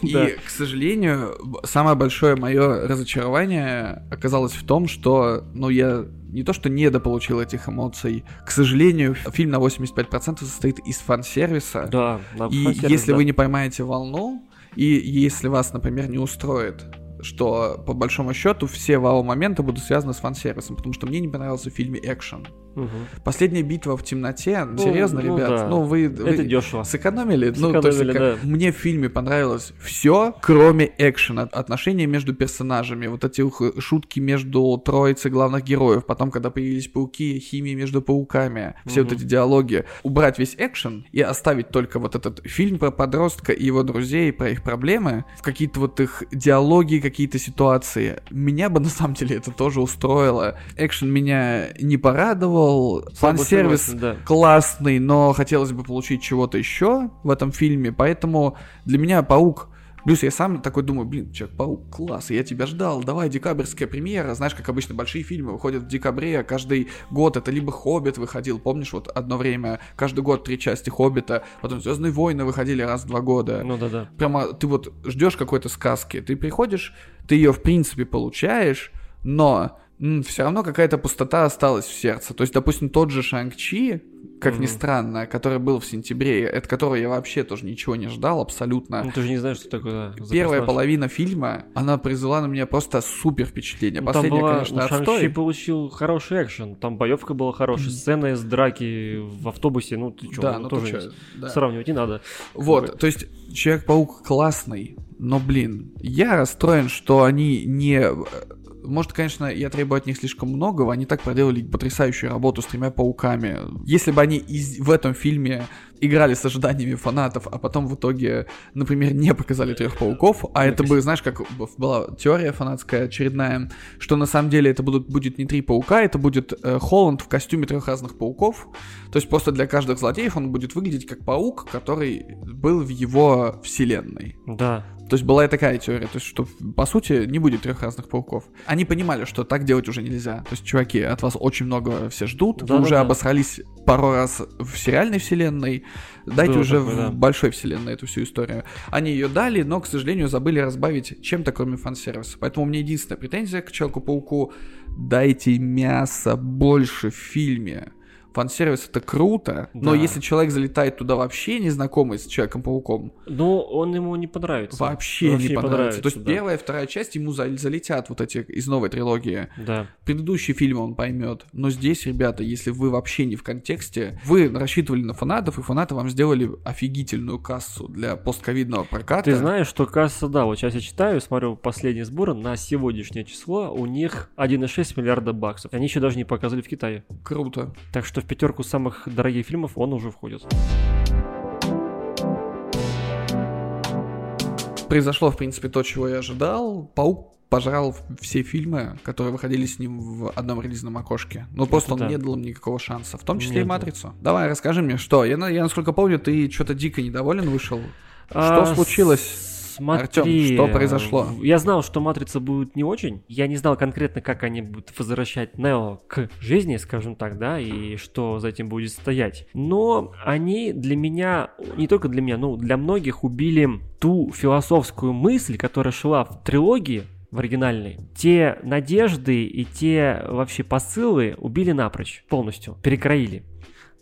S2: смешно.
S1: И, к сожалению, б- самое большое мое разочарование оказалось в том, что, ну, я не то что недополучил этих эмоций, к сожалению, фильм на 85% состоит из фан-сервиса.
S2: Да, на
S1: И если
S2: да.
S1: вы не поймаете волну, и если вас, например, не устроит, что по большому счету все вау-моменты будут связаны с фан-сервисом, потому что мне не понравился в фильме экшен.
S2: Мгм.
S1: Последняя битва в темноте, серьезно,
S2: ну
S1: ребят,
S2: да.
S1: ну вы,
S2: Это
S1: вы
S2: дешево.
S1: сэкономили, ну то есть
S2: Сэкономили,
S1: как-
S2: да.
S1: мне в фильме понравилось все, кроме экшена, отношения между персонажами, вот эти шутки между троицей главных героев, потом когда появились пауки, химия между пауками, все вот
S2: Мгм.
S1: эти диалоги, убрать весь экшен и оставить только вот этот фильм про подростка и его друзей, про их проблемы, в какие-то вот их диалоги, какие-то ситуации. Меня бы на самом деле это тоже устроило. Экшен меня не порадовал, фан-сервис
S2: да.
S1: классный, но хотелось бы получить чего-то еще в этом фильме, поэтому для меня Паук Плюс я сам такой думаю, блин, Человек-паук, класс, я тебя ждал, давай, декабрьская премьера, знаешь, как обычно большие фильмы выходят в декабре, каждый год это либо Хоббит выходил, помнишь, вот одно время, каждый год три части Хоббита, потом Звездные войны выходили раз в два года,
S2: Ну да-да.
S1: прямо ты вот ждешь какой-то сказки, ты приходишь, ты ее в принципе получаешь, но все равно какая-то пустота осталась в сердце. То есть, допустим, тот же Шанг-Чи, как ни
S2: Мгм.
S1: странно, который был в сентябре, от которого я вообще тоже ничего не ждал абсолютно.
S2: Ну ты же не знаешь, что такое за
S1: Первая
S2: персонаж.
S1: половина фильма, она произвела на меня просто супер впечатление.
S2: Ну,
S1: Последняя,
S2: была,
S1: конечно,
S2: ну, Шанг-Чи
S1: отстой.
S2: получил хороший экшен, там боевка была хорошая, сцена из драки в автобусе, ну ты чё,
S1: Да,
S2: ну,
S1: ну
S2: тоже
S1: чё, да.
S2: сравнивать не надо.
S1: Вот, то есть Человек-паук классный, но, блин, я расстроен, что они не... Может, конечно, я требую от них слишком многого, они так проделали потрясающую работу с тремя пауками. Если бы они из- в этом фильме играли с ожиданиями фанатов, а потом в итоге, например, не показали трех пауков, а это бы, знаешь, как была теория фанатская очередная, что на самом деле это будут, будет не три паука, это будет э, Холланд в костюме трех разных пауков, то есть просто для каждых злодеев он будет выглядеть как паук, который был в его вселенной.
S2: Да,
S1: То есть была и такая теория, то есть что по сути не будет трех разных пауков. Они понимали, что так делать уже нельзя. То есть, чуваки, от вас очень много все ждут, вы
S2: Да-да-да.
S1: уже обосрались пару раз в сериальной вселенной, дайте
S2: Было
S1: уже
S2: такое,
S1: в
S2: да.
S1: большой вселенной эту всю историю. Они ее дали, но, к сожалению, забыли разбавить чем-то, кроме фан-сервиса. Поэтому у меня единственная претензия к Человеку-пауку дайте мяса больше в фильме. Фан-сервис это круто, но
S2: Да.
S1: если человек залетает туда вообще незнакомый с Человеком-пауком,
S2: но он ему не понравится.
S1: Вообще, не понравится. То есть
S2: да.
S1: первая и вторая часть ему за- залетят вот эти из новой трилогии.
S2: Да.
S1: Предыдущий фильм он поймет. Но здесь, ребята, если вы вообще не в контексте, вы рассчитывали на фанатов, и фанаты вам сделали офигительную кассу для постковидного проката.
S2: Ты знаешь, что касса, да, вот сейчас я читаю, смотрю последние сборы, на сегодняшнее число у них 1,6 миллиарда баксов. Они еще даже не показали в Китае.
S1: Круто.
S2: Так что в пятерку самых дорогих фильмов он уже входит.
S1: Произошло, в принципе, то, чего я ожидал. Паук пожрал все фильмы, которые выходили с ним в одном релизном окошке. Ну, просто он
S2: да.
S1: не дал им никакого шанса, в том числе
S2: Не
S1: и. «Матрицу». Давай, расскажи мне, что? Я, я насколько помню, ты что-то дико недоволен вышел.
S2: А,
S1: Что случилось?
S2: Смотри,
S1: Артём, что произошло?
S2: Я знал, что Матрица будет не очень. Я не знал конкретно, как они будут возвращать Нео к жизни, скажем так, да, и что за этим будет стоять. Но они для меня, не только для меня, но для многих убили ту философскую мысль, которая шла в трилогии, в оригинальной, те надежды и те вообще посылы убили напрочь полностью, перекроили.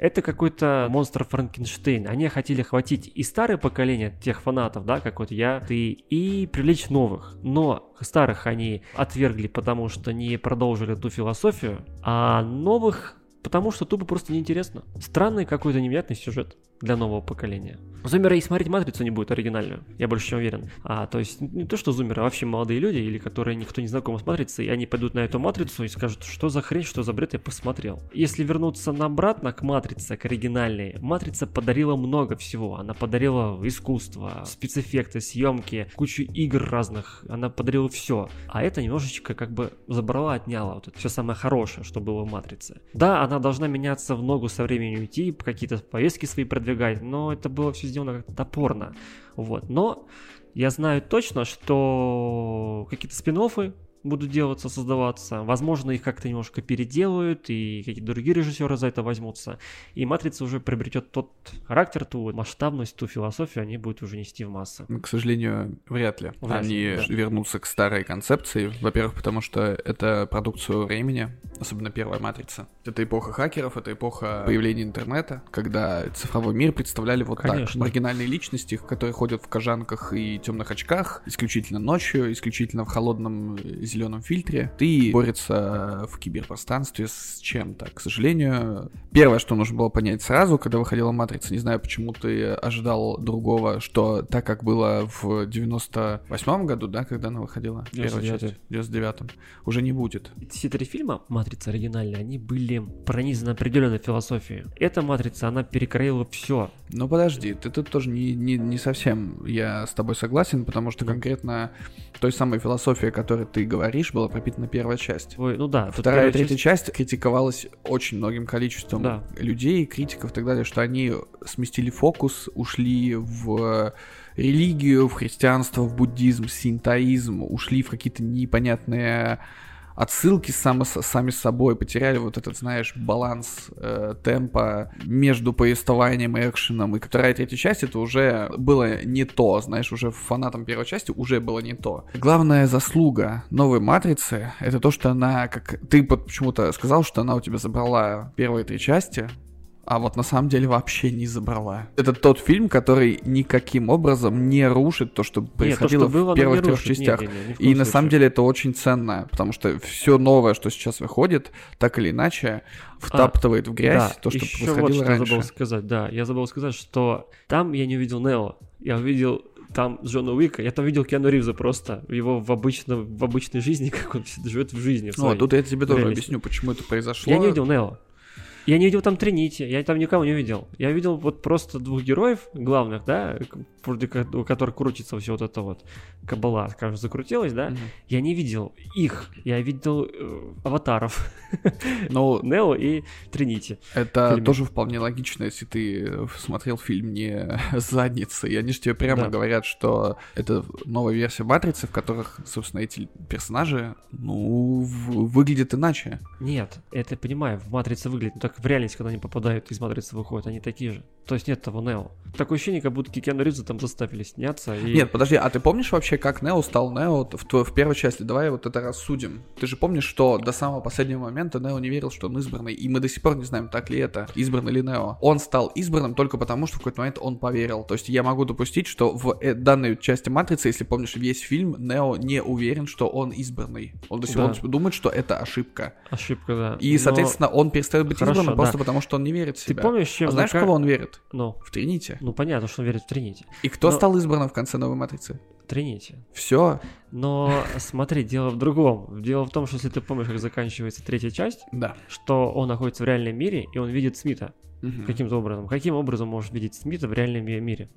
S2: Это какой-то монстр Франкенштейн. Они хотели хватить и старое поколение тех фанатов, да, как вот я, ты, и привлечь новых. Но старых они отвергли, потому что не продолжили ту философию, а новых потому что тупо просто неинтересно. Странный какой-то невнятный сюжет для нового поколения. Зумеры и смотреть «Матрицу» не будет оригинальную, я больше чем уверен. А, то есть не то, что зумеры, а вообще молодые люди, или которые никто не знаком с «Матрицей», и они пойдут на эту «Матрицу» и скажут, что за хрень, что за бред, я посмотрел. Если вернуться обратно к «Матрице», к оригинальной, «Матрица» подарила много всего. Она подарила искусство, спецэффекты, съемки, кучу игр разных. Она подарила все. А это немножечко как бы забрала, отняла вот это все самое хорошее, что было в «Матрице». Да, она должна меняться в ногу со временем идти, какие-то повестки свои продвигать, но это было все сделано как-то топорно. Вот. Но я знаю точно, что какие-то спин будут делаться, создаваться. Возможно, их как-то немножко переделают, и какие-то другие режиссеры за это возьмутся. И «Матрица» уже приобретет тот характер, ту масштабность, ту философию, они будут уже нести в массы.
S1: К сожалению, вряд ли. Вряд они да. вернутся к старой концепции. Во-первых, потому что это продукцию времени, особенно первая «Матрица». Это эпоха хакеров, это эпоха появления интернета, когда цифровой мир представляли вот Конечно. так. Маргинальные личности, которые ходят в кожанках и темных очках, исключительно ночью, исключительно в холодном зеленом фильтре, ты борется в киберпространстве с чем-то. К сожалению, первое, что нужно было понять сразу, когда выходила Матрица, не знаю, почему ты ожидал другого, что так как было в 98 году, да, когда она выходила,
S2: 99 первая часть,
S1: в 99 уже не будет.
S2: Все три фильма Матрица оригинальные, они были пронизаны определенной философией. Эта Матрица, она перекроила все.
S1: Ну подожди, ты тут тоже не, не, не совсем я с тобой согласен, потому что конкретно той самой философии, о которой ты говоришь, говоришь, была пропитана первая часть.
S2: Ой, ну да.
S1: Вторая и третья часть... часть критиковалась очень многим количеством да. людей, критиков и так далее, что они сместили фокус, ушли в религию, в христианство, в буддизм, синтоизм, ушли в какие-то непонятные отсылки сами, сами собой, потеряли вот этот, знаешь, баланс э, темпа между повествованием и экшеном. И вторая и третья часть это уже было не то, знаешь, уже фанатам первой части уже было не то. Главная заслуга новой Матрицы это то, что она, как ты почему-то сказал, что она у тебя забрала первые три части, а вот на самом деле вообще не забрала. Это тот фильм, который никаким образом не рушит то, что происходило Нет, то, что было, в первых трех частях. Не, не, не, и на самом деле это очень ценно, потому что все новое, что сейчас выходит, так или иначе, втаптывает а, в грязь да, то, что еще происходило вот что раньше.
S2: я забыл сказать, да, я забыл сказать, что там я не увидел Нео, я увидел там Джона Уика, я там видел Киану Ривза просто, его в, обычно, в обычной жизни, как он живет в жизни. В
S1: ну, а тут я тебе тоже объясню, почему это произошло.
S2: Я не видел Нео. Я не видел там Тринити, я там никого не видел. Я видел вот просто двух героев главных, да, у которых крутится все вот это вот кабала, скажем, закрутилась, да. Mm-hmm. Я не видел их, я видел э, аватаров. Ну, Нео и Тринити.
S1: Это тоже вполне логично, если ты смотрел фильм не с задницей. Они же тебе прямо да. говорят, что это новая версия Матрицы, в которых, собственно, эти персонажи, ну, выглядят иначе.
S2: Нет, это понимаю, в Матрице выглядит, так в реальности, когда они попадают из матрицы выходят, они такие же. То есть нет того Нео. Такое ощущение, как будто Киану Ривза там заставили сняться. И...
S1: Нет, подожди, а ты помнишь вообще, как Нео стал Нео в, в первой части? Давай вот это рассудим. Ты же помнишь, что до самого последнего момента Нео не верил, что он избранный, и мы до сих пор не знаем, так ли это, избранный ли Нео. Он стал избранным только потому, что в какой-то момент он поверил. То есть я могу допустить, что в э, данной части Матрицы, если помнишь весь фильм, Нео не уверен, что он избранный. Он до сих пор да. думает, что это ошибка.
S2: Ошибка, да.
S1: И, соответственно, Но... он перестает быть Хорошо, избранным да. просто потому, что он не верит в себя.
S2: Ты помнишь, чем...
S1: А знаешь, в кого он верит?
S2: Ну.
S1: В Тринити.
S2: Ну, понятно, что он верит в Тринити.
S1: И кто Но... стал избранным в конце новой матрицы?
S2: Тринити.
S1: Все.
S2: Но смотри, дело в другом. Дело в том, что если ты помнишь, как заканчивается третья часть,
S1: да.
S2: что он находится в реальном мире, и он видит Смита. Угу. Каким-то образом. Каким образом может видеть Смита в реальном мире?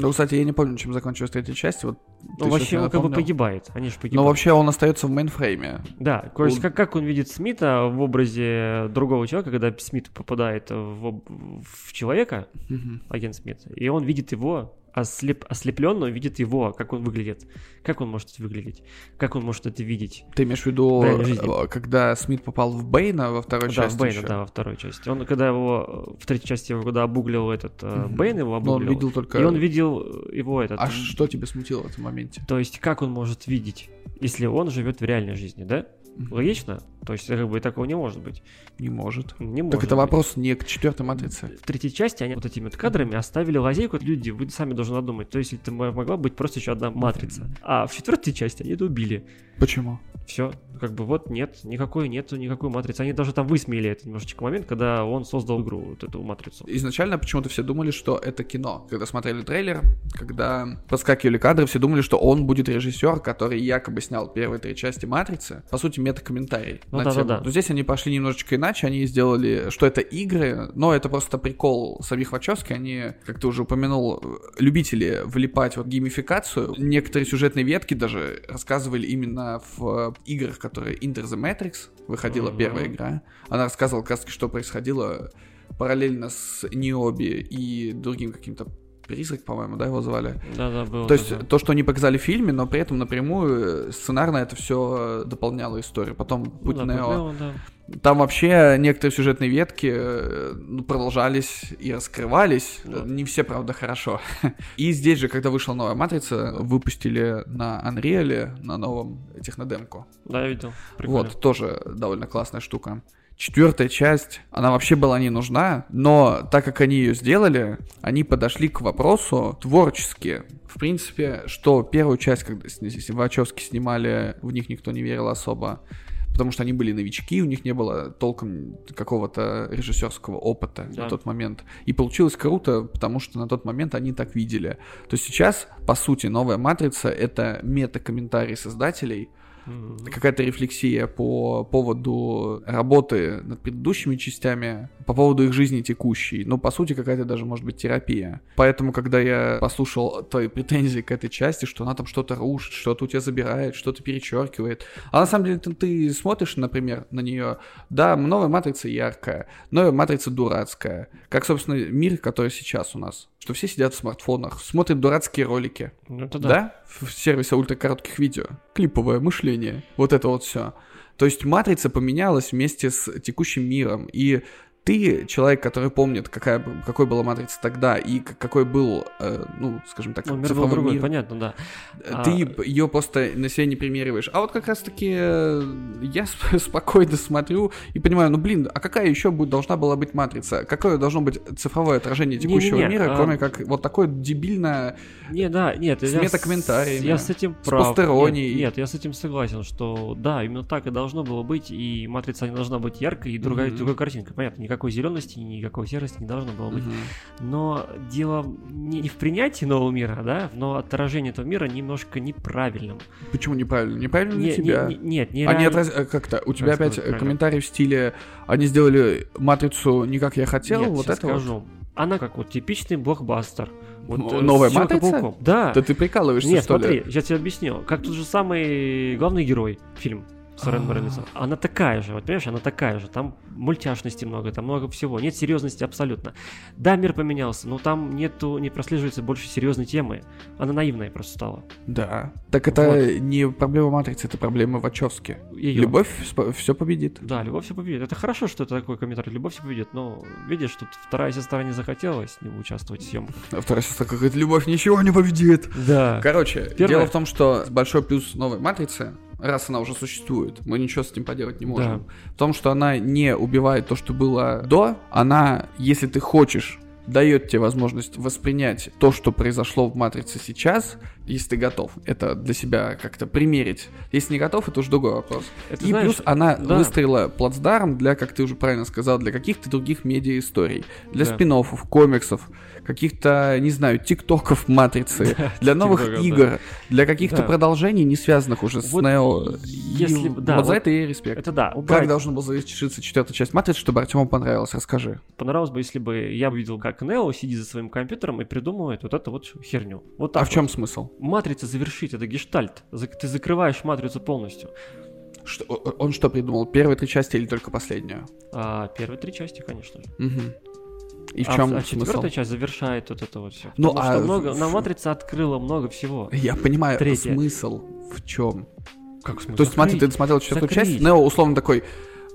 S1: Ну, кстати, я не помню, чем закончилась третья часть. Вот
S2: ну, вообще он как бы погибает. Они же погибают.
S1: Но вообще он остается в мейнфрейме.
S2: Да, то есть он... как, как он видит Смита в образе другого человека, когда Смит попадает в, в человека, угу. агент Смит, и он видит его ослеп, ослепленно видит его, как он выглядит. Как он может выглядеть? Как он может это видеть?
S1: Ты имеешь в виду,
S2: жизни.
S1: э, когда Смит попал в Бэйна во второй
S2: да,
S1: части?
S2: в Бэйна,
S1: ещё?
S2: да, во второй части. Он, когда его, э, в третьей части его, когда обуглил этот, э,
S1: Мгм.
S2: Бэйн его
S1: Но он
S2: обуглил,
S1: видел только...
S2: и он видел его этот...
S1: А что тебя смутило в этом моменте?
S2: То есть, как он может видеть, если он живет в реальной жизни, да? Логично? То есть, как бы такого не может быть.
S1: Не может.
S2: Не может
S1: Так это
S2: быть.
S1: вопрос не к четвертой матрице.
S2: В третьей части они вот этими вот кадрами оставили лазейку. Люди, вы сами должны надумать. То есть, это мо- могла быть просто еще одна матрица. А в четвертой части они это убили.
S1: Почему?
S2: Все, как бы вот нет, никакой нету никакой матрицы. Они даже там высмеяли этот немножечко момент, когда он создал игру, вот эту матрицу.
S1: Изначально почему-то все думали, что это кино. Когда смотрели трейлер, когда подскакивали кадры, все думали, что он будет режиссер, который якобы снял первые три части «Матрицы». По сути, мета-комментарий
S2: Ну
S1: на
S2: да, да,
S1: тему.
S2: да.
S1: Но здесь они пошли немножечко иначе, они сделали, что это игры, но это просто прикол самих Вачовски, они, как ты уже упомянул, любители влипать в геймификацию. Некоторые сюжетные ветки даже рассказывали именно в играх, которые Inter the Matrix, выходила
S2: Мгм.
S1: первая игра. Она рассказывала как что происходило параллельно с Ниоби и другим каким-то призрак, по-моему, да, его звали.
S2: Да-да, было.
S1: То есть
S2: такое.
S1: то, что они показали в фильме, но при этом напрямую э, сценарно это все дополняло историю. Потом Путь
S2: да,
S1: Нео,
S2: да.
S1: Там вообще некоторые сюжетные ветки э, ну, продолжались и раскрывались.
S2: Да.
S1: Не все, правда, хорошо. И здесь же, когда вышла новая матрица, выпустили на Unreal, на новом технодемку.
S2: Да, я видел. Прикольно.
S1: Вот, тоже довольно классная штука. Четвертая часть, она вообще была не нужна, но так как они ее сделали, они подошли к вопросу творчески. В принципе, что первую часть, когда Вачовски снимали, в них никто не верил особо, потому что они были новички, у них не было толком какого-то режиссерского опыта
S2: Да.
S1: на тот момент. И получилось круто, потому что на тот момент они так видели. То есть сейчас, по сути, новая матрица это мета-комментарий создателей, Какая-то рефлексия по поводу работы над предыдущими частями, по поводу их жизни текущей. Ну, по сути, какая-то даже, может быть, терапия. Поэтому, когда я послушал твои претензии к этой части, что она там что-то рушит, что-то у тебя забирает, что-то перечеркивает. А на самом деле ты, ты смотришь, например, на нее, да, новая матрица яркая, новая матрица дурацкая. Как, собственно, мир, который сейчас у нас. Что все сидят в смартфонах, смотрят дурацкие ролики.
S2: Ну, это
S1: Да.
S2: да.
S1: В сервисе ультракоротких видео. Клиповое мышление. Вот это вот все. То есть матрица поменялась вместе с текущим миром. И ты человек, который помнит, какая, какой была матрица тогда и какой был, э, ну, скажем так,
S2: Ну, мир был другой,
S1: мир,
S2: понятно, да. А-
S1: ты ее просто на себя не примериваешь. А вот как раз-таки э, я сп- спокойно смотрю и понимаю, ну блин, а какая еще будет, должна была быть матрица? Какое должно быть цифровое отражение текущего
S2: Не-не-не,
S1: мира,
S2: а-
S1: кроме как вот такое дебильное
S2: Не, да, нет,
S1: С
S2: я
S1: метакомментариями,
S2: Я с этим
S1: с
S2: прав.
S1: постеронией.
S2: Нет, нет, я с этим согласен, что да, именно так и должно было быть, и матрица не должна быть яркой, и другая,
S1: Мгм.
S2: другой картинкой. Понятно, никакой зелености, никакой серости не должно было быть.
S1: Мгм.
S2: Но дело не в принятии нового мира, да, но отражение этого мира немножко неправильным.
S1: Почему неправильно? Неправильно для
S2: Не- не-
S1: тебя.
S2: не- нет, не
S1: Они
S2: реально-
S1: отраз- как-то, у тебя опять
S2: сказать правильно?
S1: комментарий в стиле, они сделали матрицу не как я хотел,
S2: Нет,
S1: вот это вот.
S2: скажу. Она как вот типичный блокбастер. Вот, э,
S1: новая. «Матрица»?
S2: Да.
S1: Да ты прикалываешься,
S2: Нет,
S1: что
S2: смотри,
S1: ли?
S2: я тебе объясню. Как тот же самый главный герой фильм с Райаном
S1: А.
S2: Она такая же, вот понимаешь, она такая же. Там мультяшности много, там много всего. Нет серьезности абсолютно. Да, мир поменялся, но там нету, не прослеживается больше серьезной темы. Она наивная просто стала.
S1: Да. Так это не проблема матрицы, это проблема Вачовски.
S2: Её.
S1: Любовь все победит.
S2: Да, любовь все победит. Это хорошо, что это такой комментарий. Любовь все победит. Но видишь, тут вторая сестра не захотела с ним участвовать в съемках.
S1: А вторая сестра говорит, любовь ничего не победит.
S2: Да.
S1: Короче,
S2: Первое.
S1: дело в том, что большой плюс новой матрицы, раз она уже существует, мы ничего с этим поделать не можем, в том, что она не убивает то, что было до, она, если ты хочешь, дает тебе возможность воспринять то, что произошло в матрице сейчас, если ты готов это для себя как-то примерить. Если не готов, это уже другой вопрос.
S2: Это,
S1: И
S2: знаешь,
S1: плюс она
S2: да.
S1: выстроила плацдарм для, как ты уже правильно сказал, для каких-то других медиа-историй, для
S2: Да.
S1: спин комиксов, каких-то, не знаю, тиктоков матрицы, для новых игр, для каких-то продолжений, не связанных уже с Нео.
S2: если
S1: И
S2: бы- да,
S1: вот за это ей респект.
S2: Это да.
S1: Как
S2: убрать.
S1: должен был завершиться четвертая часть матрицы, чтобы Артему понравилось? Расскажи.
S2: Понравилось бы, если бы я увидел, как Нео сидит за своим компьютером и придумывает вот эту вот херню. Вот так
S1: А в чем смысл?
S2: Матрица завершить, это гештальт. Ты закрываешь матрицу полностью.
S1: Что, он что придумал? Первые три части или только последнюю?
S2: А первые три части, конечно же.
S1: Мгм. И в
S2: а,
S1: чем
S2: а
S1: смысл?
S2: четвертая часть завершает вот это вот все.
S1: Ну, а
S2: что много, на
S1: в-
S2: матрица открыла много всего.
S1: Я понимаю,
S2: Третья.
S1: смысл в чем?
S2: Как смысл?
S1: То есть, смотри, ты досмотрел четвертую
S2: Закрыть.
S1: часть, Нео условно такой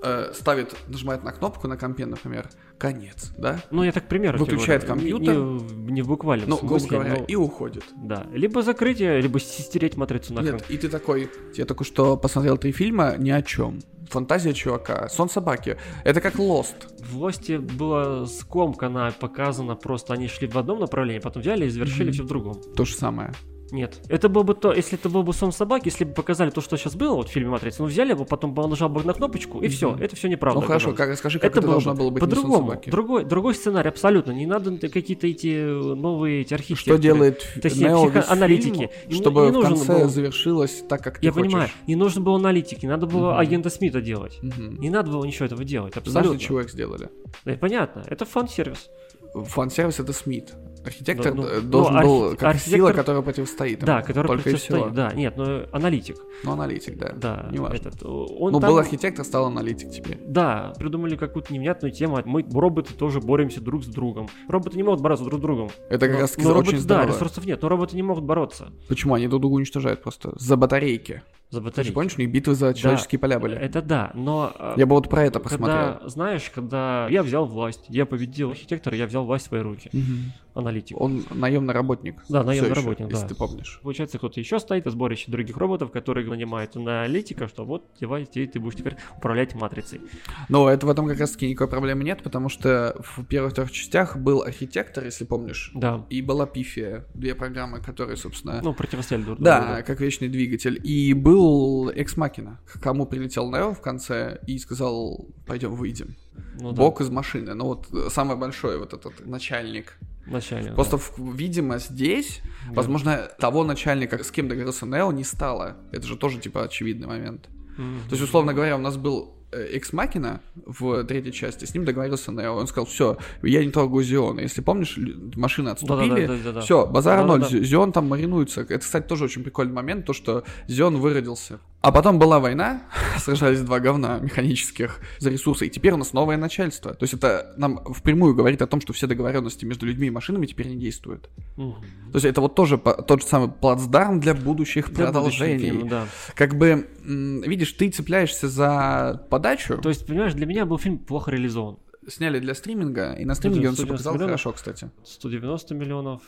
S1: э, ставит, нажимает на кнопку на компе, например, конец, да?
S2: Ну, я так пример.
S1: Выключает
S2: говорю.
S1: компьютер.
S2: Не, не в буквальном
S1: Ну, грубо
S2: смысле,
S1: говоря,
S2: но-
S1: и уходит.
S2: Да. Либо закрытие, либо стереть матрицу нахрен.
S1: Нет, и ты такой, я только что посмотрел три фильма ни о чем. Фантазия чувака, сон собаки. Это как Lost.
S2: В Лосте было скомкано показано, просто они шли в одном направлении, потом взяли и завершили
S1: Мгм.
S2: все в другом.
S1: То же самое.
S2: Нет. Это было бы то, если это был бы сон собаки, если бы показали то, что сейчас было вот в фильме Матрица, ну взяли бы, потом нажал бы на кнопочку, и все. Это все неправда.
S1: ну хорошо, как, скажи, как это,
S2: было
S1: должно
S2: бы
S1: было быть
S2: по-другому. Другой, другой сценарий, абсолютно. Не надо какие-то эти э, новые эти архитекторы.
S1: Что делает
S2: То есть
S1: Нео
S2: психоаналитики.
S1: аналитики,
S2: Им не-
S1: чтобы
S2: не
S1: в конце
S2: было-
S1: завершилось так, как ты
S2: Я
S1: хочешь?
S2: понимаю, не нужно было аналитики, надо было
S1: Мгм.
S2: агента Смита делать.
S1: Мгм.
S2: Не надо было ничего этого делать,
S1: Знаешь,
S2: абсолютно.
S1: для чего их сделали?
S2: Да, понятно, это фан-сервис.
S1: Фан-сервис это Смит. Архитектор
S2: Ну, ну,
S1: э,
S2: ну,
S1: должен был
S2: архи-
S1: как
S2: архитектор-
S1: сила, которая противостоит. ему.
S2: Да, который
S1: Только
S2: противостоит.
S1: всего.
S2: Да, нет, но аналитик.
S1: Ну, аналитик, да.
S2: Да,
S1: Неважно.
S2: этот, он
S1: Ну,
S2: там-
S1: был архитектор, стал аналитик теперь.
S2: Да, придумали какую-то невнятную тему. Мы, роботы, тоже боремся друг с другом. Роботы не могут бороться друг с другом.
S1: Это как
S2: Но-
S1: раз
S2: но роботы,
S1: очень
S2: да, ресурсов нет, но роботы не могут бороться
S1: Почему? Они друг друга уничтожают просто. За батарейки.
S2: за
S1: Ты же
S2: батарейки.
S1: помнишь, у них битвы за человеческие поля были?
S2: Это да, но... а,
S1: Я бы вот про это посмотрел.
S2: когда, знаешь, когда я взял власть, я победил архитектора, я взял власть в свои руки.
S1: Мгм.
S2: Аналитик.
S1: Он наемный работник.
S2: Да, наемный
S1: ещё,
S2: работник,
S1: если
S2: да.
S1: ты помнишь.
S2: Получается, кто-то еще стоит, и сборище других роботов, которые нанимают аналитика, что вот давай ты, ты будешь теперь управлять матрицей.
S1: Но это в этом как раз таки никакой проблемы нет, потому что в первых трех частях был архитектор, если помнишь,
S2: Да.
S1: и была пифия, две программы, которые, собственно,
S2: Ну, противостояли друг
S1: Да,
S2: другу.
S1: как вечный двигатель. И был Экс Макина, к кому прилетел Нео в конце и сказал, пойдем выйдем.
S2: Ну, да,
S1: Бог из машины. Ну вот э, самый большой вот этот начальник.
S2: Начальник, да.
S1: Просто, в- видимо, здесь,
S2: Да.
S1: возможно, того начальника, с кем договорился Нео, не стало. Это же тоже, типа, очевидный момент.
S2: Мгм.
S1: То есть, условно говоря, у нас был Экс Макина в третьей части, с ним договорился Нео. Он сказал, все, я не трогаю Зиона. Если помнишь, машины отступили,
S2: Да-да-да-да-да.
S1: все, базара ноль, Зион там маринуется. Это, кстати, тоже очень прикольный момент, то, что Зион выродился. А потом была война, сражались два говна механических за ресурсы, и теперь у нас новое начальство. То есть это нам впрямую говорит о том, что все договоренности между людьми и машинами теперь не действуют.
S2: Мгм.
S1: То есть это вот тоже тот же самый плацдарм для будущих
S2: Для
S1: продолжений.
S2: фильма, да.
S1: Как бы, видишь, ты цепляешься за подачу,
S2: То есть, понимаешь, для меня был фильм плохо реализован.
S1: сняли для стриминга, и на стриминге он все
S2: 190
S1: показал
S2: миллионов.
S1: хорошо, кстати.
S2: 190 миллионов,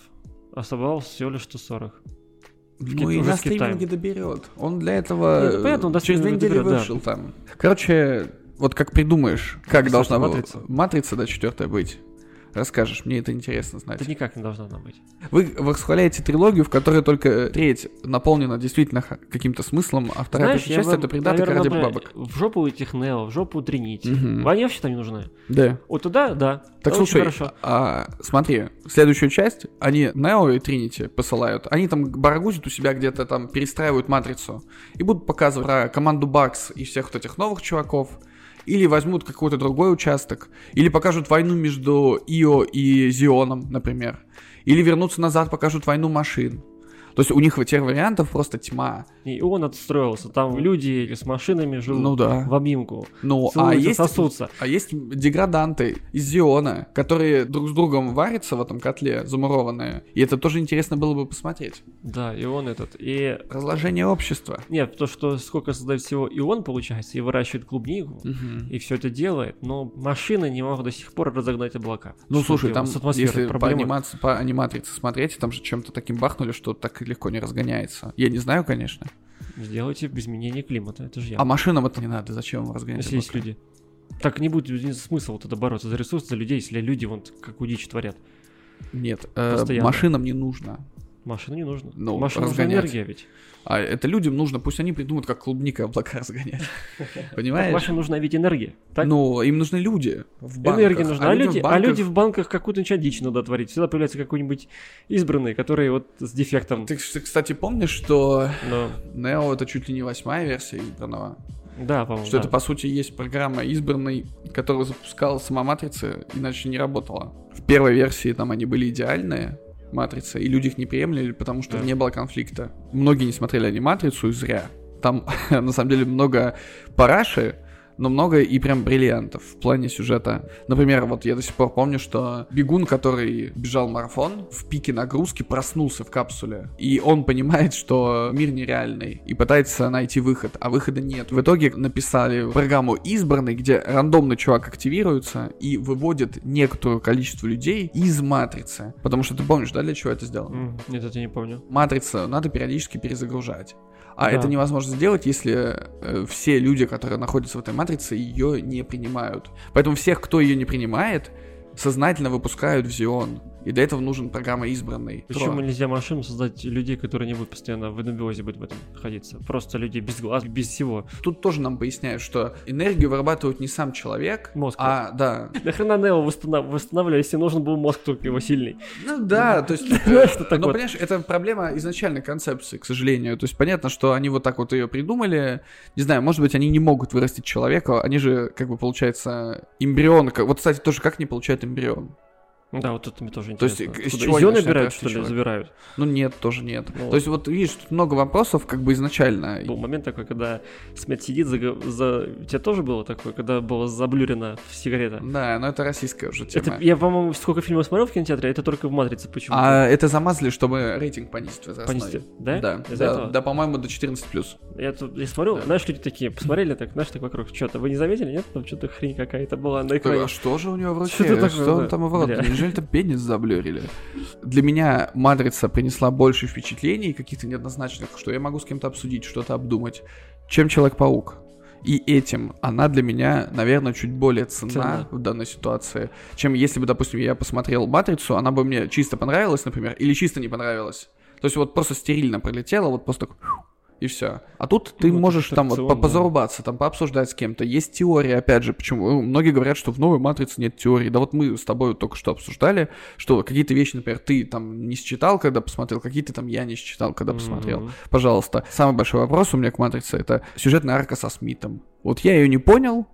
S2: а собрал всего лишь 140.
S1: Ну и на стриминге доберет. Он для этого
S2: ну, понятно, он
S1: через две недели
S2: доберет, да.
S1: вышел там. Короче, вот как придумаешь, как
S2: Кстати,
S1: должна
S2: матрица.
S1: матрица, да, четвертая быть. Расскажешь, мне это интересно знать.
S2: Это никак не должна она быть.
S1: Вы восхваляете трилогию, в которой только треть наполнена действительно каким-то смыслом, а вторая
S2: Знаешь,
S1: часть это придаток ради бабок.
S2: В жопу этих Нео, в жопу Тринити.
S1: Мгм.
S2: Они вообще там не нужны.
S1: Да.
S2: Вот туда, да.
S1: Так
S2: Очень
S1: слушай,
S2: хорошо.
S1: а, смотри, следующую часть они Нео и Тринити посылают. Они там барагузят у себя где-то там, перестраивают матрицу. И будут показывать про команду Бакс и всех вот этих новых чуваков. Или возьмут какой-то другой участок. Или покажут войну между Ио и Зионом, например. Или вернутся назад, покажут войну машин. То есть у них тех вариантов просто тьма.
S2: И он отстроился. Там люди с машинами живут
S1: Ну да.
S2: в обнимку.
S1: Ну, а есть,
S2: сосутся.
S1: а есть деграданты из Зиона, которые друг с другом варятся в этом котле, замурованные. И это тоже интересно было бы посмотреть.
S2: Да, и он этот. И
S1: Разложение общества.
S2: нет, то, что сколько создает всего и он, получается, и выращивает клубнику, и все это делает, но машины не могут до сих пор разогнать облака.
S1: Ну,
S2: Что
S1: слушай, там, если по,
S2: проблема.
S1: анимации, по аниматрице смотреть, там же чем-то таким бахнули, что так легко не разгоняется. Я не знаю, конечно.
S2: Сделайте изменение климата, это же я.
S1: А машинам это не надо, зачем им разгонять
S2: если есть люди. Так не будет смысла вот это бороться за ресурсы, за людей, если люди вот какую дичь творят.
S1: Нет, э, машинам не нужно.
S2: Машину не нужно.
S1: Ну,
S2: Машина нужна
S1: разгонять.
S2: энергия ведь.
S1: А это людям нужно, пусть они придумают, как клубника облака разгонять. Понимаешь?
S2: Машине нужна ведь энергия. Так?
S1: Ну, им нужны люди в банках.
S2: Энергия нужна. А,
S1: людям
S2: люди,
S1: в
S2: а люди в банках какую-то дичь надо творить. Всегда появляется какой-нибудь избранный, который вот с дефектом.
S1: Ты, кс- кстати, помнишь, что Neo это чуть ли не восьмая версия избранного?
S2: Да, по-моему.
S1: Что
S2: да.
S1: это, по сути, есть программа избранной, которую запускала сама Матрица, иначе не работала. В первой версии там они были идеальные, Матрица, и люди их не приемлили, потому что
S2: Да.
S1: не было конфликта. Многие не смотрели аниматрицу и зря. Там, на самом деле, много параши, но много и прям бриллиантов в плане сюжета. Например, вот я до сих пор помню, что бегун, который бежал марафон, в пике нагрузки проснулся в капсуле, и он понимает, что мир нереальный, и пытается найти выход, а выхода нет. В итоге написали программу избранный, где рандомный чувак активируется и выводит некоторое количество людей из матрицы. Потому что ты помнишь, да, для чего это сделано?
S2: Нет, это я не помню.
S1: Матрицу надо периодически перезагружать. А
S2: Да.
S1: это невозможно сделать, если э, все люди, которые находятся в этой матрице, ее не принимают. Поэтому всех, кто ее не принимает, сознательно выпускают в Зион. И для этого нужен программа избранный.
S2: Почему
S1: Тро.
S2: нельзя машину создать людей, которые не будут постоянно в анабиозе быть в этом находиться? Просто людей без глаз, без всего.
S1: Тут тоже нам поясняют, что энергию вырабатывает не сам человек,
S2: Мозг.
S1: а да.
S2: Нахрена Нео восстанов- восстанавливали, если нужен был мозг только его сильный?
S1: Ну да, то есть,
S2: так
S1: но понимаешь, это проблема изначальной концепции, к сожалению. То есть понятно, что они вот так вот ее придумали. Не знаю, может быть, они не могут вырастить человека, они же, как бы, получается, эмбрион. Вот, кстати, тоже как не получают эмбрион?
S2: Да, вот это мне тоже
S1: То есть,
S2: интересно.
S1: из чего начинает
S2: набирают, что ли, забирают?
S1: Ну нет, тоже нет.
S2: Ну,
S1: То есть вот видишь, тут много вопросов, как бы изначально.
S2: Был момент такой, когда Смет сидит за... за... У тебя тоже было такое, когда было заблюрено в сигарета?
S1: Да, но это российская уже тема.
S2: Это, я, по-моему, сколько фильмов смотрел в кинотеатре, это только в «Матрице» почему-то.
S1: А это замазали, чтобы рейтинг понизить возрастной.
S2: Понести, да?
S1: Да,
S2: Из-за
S1: да,
S2: этого?
S1: да, по-моему, до 14 плюс.
S2: Я тут я смотрел,
S1: Да.
S2: знаешь, люди такие, посмотрели так, знаешь, так вокруг, что-то, вы не заметили, нет? Там что-то хрень какая-то была на экране.
S1: А что же у него в руке?
S2: Что это такое,
S1: Что он
S2: да?
S1: там в рот? Неужели там пенис заблюрили? Для меня матрица принесла больше впечатлений, каких-то неоднозначных, что я могу с кем-то обсудить, что-то обдумать, чем Человек-паук. И этим она для меня, наверное, чуть более ценна
S2: Ценна.
S1: в данной ситуации, чем если бы, допустим, я посмотрел «Матрицу», она бы мне чисто понравилась, например, или чисто не понравилась. То есть вот просто стерильно пролетела, вот просто и все. А тут ты
S2: Ну,
S1: можешь там вот позарубаться, там пообсуждать с кем-то. Есть теория, опять же, почему ну, многие говорят, что в новой матрице нет теории. Да вот мы с тобой только что обсуждали, что какие-то вещи, например, ты там не считал, когда посмотрел, какие-то там я не считал, когда посмотрел.
S2: Мгм.
S1: Пожалуйста. Самый большой вопрос у меня к матрице это сюжетная арка со Смитом. Вот я ее не понял,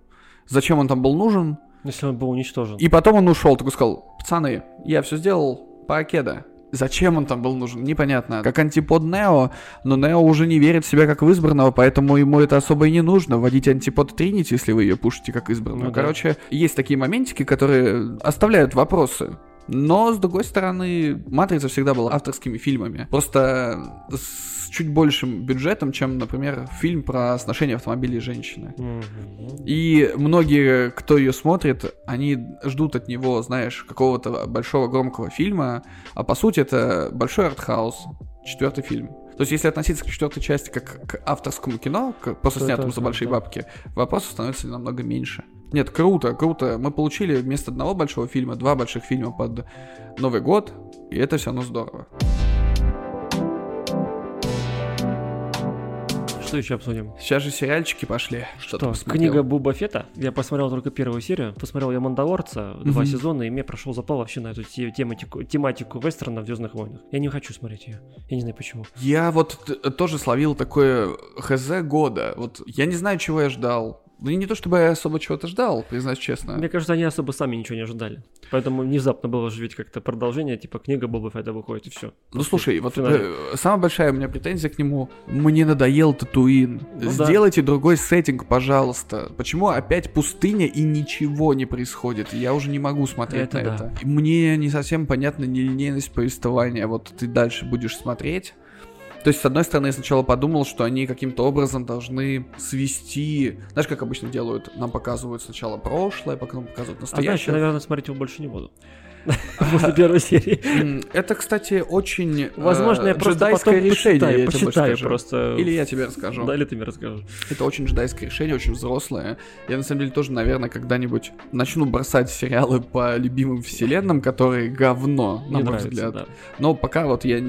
S1: зачем он там был нужен,
S2: Если он был уничтожен.
S1: и потом он ушел, такой сказал, пацаны, я все сделал по Акеда. Зачем он там был нужен, непонятно. Как антипод Нео, но Нео уже не верит в себя как в избранного, поэтому ему это особо и не нужно. Вводить антипод Тринити, если вы ее пушите как избранную.
S2: Ну да.
S1: Короче, есть такие моментики, которые оставляют вопросы. Но, с другой стороны, «Матрица» всегда была авторскими фильмами. Просто с чуть большим бюджетом, чем, например, фильм про сношение автомобилей женщины.
S2: Мгм.
S1: И многие, кто ее смотрит, они ждут от него, знаешь, какого-то большого громкого фильма, а по сути это большой артхаус, четвертый фильм. То есть, если относиться к четвертой части как к авторскому кино, к, просто
S2: То
S1: снятому
S2: это
S1: за большие
S2: да.
S1: бабки, вопросов становится намного меньше. Нет, круто, круто. Мы получили вместо одного большого фильма два больших фильма под Новый год, и это все равно здорово.
S2: Что еще обсудим?
S1: Сейчас же сериальчики пошли. Что,
S2: Что, книга Буба Фета. Я посмотрел только первую серию. Посмотрел я Мандалорца, два
S1: Мгм.
S2: сезона, и мне прошел запал вообще на эту те- тематику, тематику вестерна в Звездных войнах. Я не хочу смотреть ее. Я не знаю почему.
S1: Я вот тоже словил такое хз года. Вот я не знаю, чего я ждал. Ну и не то, чтобы я особо чего-то ждал, признаюсь честно.
S2: Мне кажется, они особо сами ничего не ожидали. Поэтому внезапно было же ведь как-то продолжение, типа книга Боба Фетта выходит, и все.
S1: Ну слушай, вот
S2: финале.
S1: э, самая большая у меня претензия к нему. Мне надоел Татуин.
S2: Ну да.
S1: Сделайте другой сеттинг, пожалуйста. Почему опять пустыня и ничего не происходит? Я уже не могу смотреть
S2: Это
S1: на
S2: да.
S1: это. Мне не совсем понятна нелинейность повествования. Вот ты дальше будешь смотреть. То есть, с одной стороны, я сначала подумал, что они каким-то образом должны свести... Знаешь, как обычно делают? Нам показывают сначала прошлое, потом показывают
S2: А дальше,
S1: настоящее.
S2: наверное, смотреть его больше не буду. После первой серии.
S1: Это, кстати, очень э,
S2: Возможно, я просто потом
S1: решение,
S2: почитаю, просто.
S1: Или я тебе расскажу.
S2: Да, или ты мне расскажешь.
S1: Это очень джедайское решение, очень взрослое. Я, на самом деле, тоже, наверное, когда-нибудь начну бросать сериалы по любимым вселенным, которые говно, на мой взгляд. Но пока вот я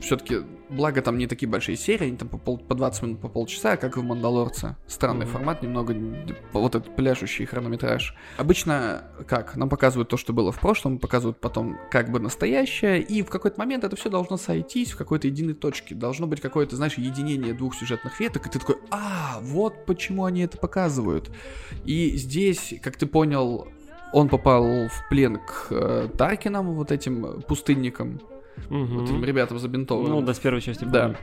S1: все-таки... Благо, там не такие большие серии, они там по, пол- по 20 минут, по полчаса, как и в «Мандалорце». Странный
S2: Мгм.
S1: формат, немного вот этот пляшущий хронометраж. Обычно как? Нам показывают то, что было в прошлом, показывают потом как бы настоящее, и в какой-то момент это все должно сойтись в какой-то единой точке. Должно быть какое-то, знаешь, единение двух сюжетных веток, и ты такой, а, вот почему они это показывают. И здесь, как ты понял, он попал в плен к э, Таркинам, вот этим пустынникам.
S2: Мгм.
S1: вот этим ребятам забинтованным.
S2: Ну, да, с первой части.
S1: Да.
S2: помню.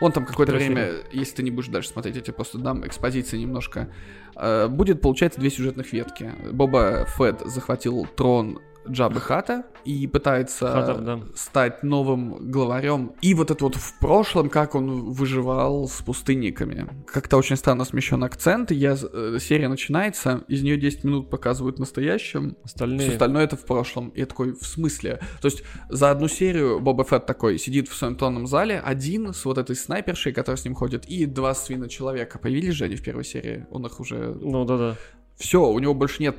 S1: Он там какое-то время, если ты не будешь дальше смотреть, я тебе просто дам экспозиции немножко. Э, Будет, получается, две сюжетных ветки. Боба Фетт захватил трон Джабы Хата и пытается
S2: Хатов, да.
S1: стать новым главарем. И вот это вот в прошлом, как он выживал с пустынниками. Как-то очень странно смещен акцент. Я, э, серия начинается, из нее 10 минут показывают в настоящем,
S2: Остальные...
S1: все остальное это в прошлом. И я такой, в смысле? То есть за одну серию Боба Фетт такой сидит в своем тронном зале, один с вот этой снайпершей, которая с ним ходит, и два свина-человека. Появились же они в первой серии? Он их уже...
S2: Ну, да-да.
S1: Все, у него больше нет...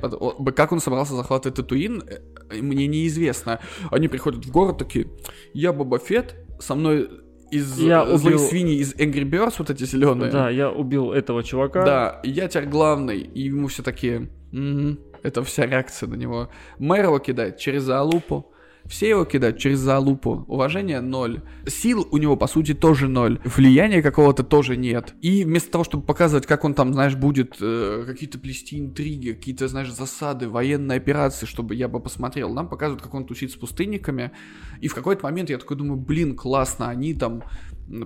S1: Как он собрался захватывать Татуин, э, мне неизвестно. Они приходят в город такие, я Боба Фетт, со мной из
S2: Я
S1: э, злых
S2: убил-
S1: свиней из Angry Birds, вот эти зеленые.
S2: Да, я убил этого чувака.
S1: Да, я теперь главный. И ему все такие, «Мгм». это вся реакция на него. Мэр его кидает через залупу. Все его кидают через залупу. Уважение ноль. Сил у него, по сути, тоже ноль. Влияния какого-то тоже нет. И вместо того, чтобы показывать, как он там, знаешь, будет э, какие-то плести интриги, какие-то, знаешь, засады, военные операции, чтобы я бы посмотрел, нам показывают, как он тусит с пустынниками. И в какой-то момент я такой думаю, блин, классно, они там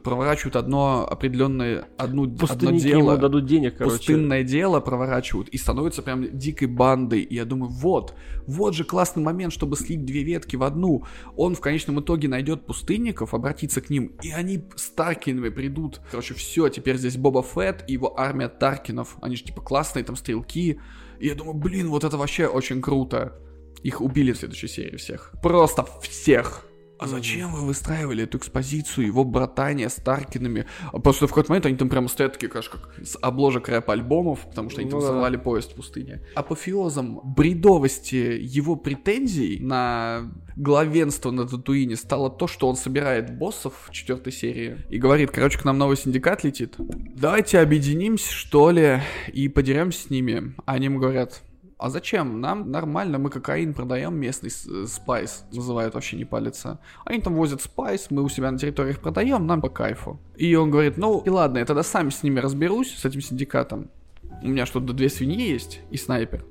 S1: проворачивают одно определенное, одну, одно дело
S2: ему дадут денег, короче.
S1: пустынное дело проворачивают и становятся прям дикой бандой. И я думаю, вот, вот же классный момент, чтобы слить две ветки в одну. Он в конечном итоге найдет пустынников, обратится к ним, и они с Таркинами придут. Короче, все, теперь здесь Боба Фетт и его армия Таркинов. Они же типа классные там стрелки. И я думаю, блин, вот это вообще очень круто. Их убили в следующей серии всех. Просто всех. А зачем вы выстраивали эту экспозицию, его братания с Таркинами? А Просто в какой-то момент они там прямо стоят такие, конечно, как с обложек рэп-альбомов, потому что они там
S2: Ну да.
S1: взорвали поезд в пустыне. Апофеозом бредовости его претензий на главенство на Татуине стало то, что он собирает боссов в четвертой серии и говорит, короче, к нам новый синдикат летит. Давайте объединимся, что ли, и подеремся с ними. А Они ему говорят, а зачем? Нам нормально, мы кокаин продаем местный э, спайс, называют вообще не палится. Они там возят спайс, мы у себя на территориях продаем, нам по кайфу. И он говорит, ну и ладно, я тогда сам с ними разберусь, с этим синдикатом. У меня что-то две свиньи есть и снайпер.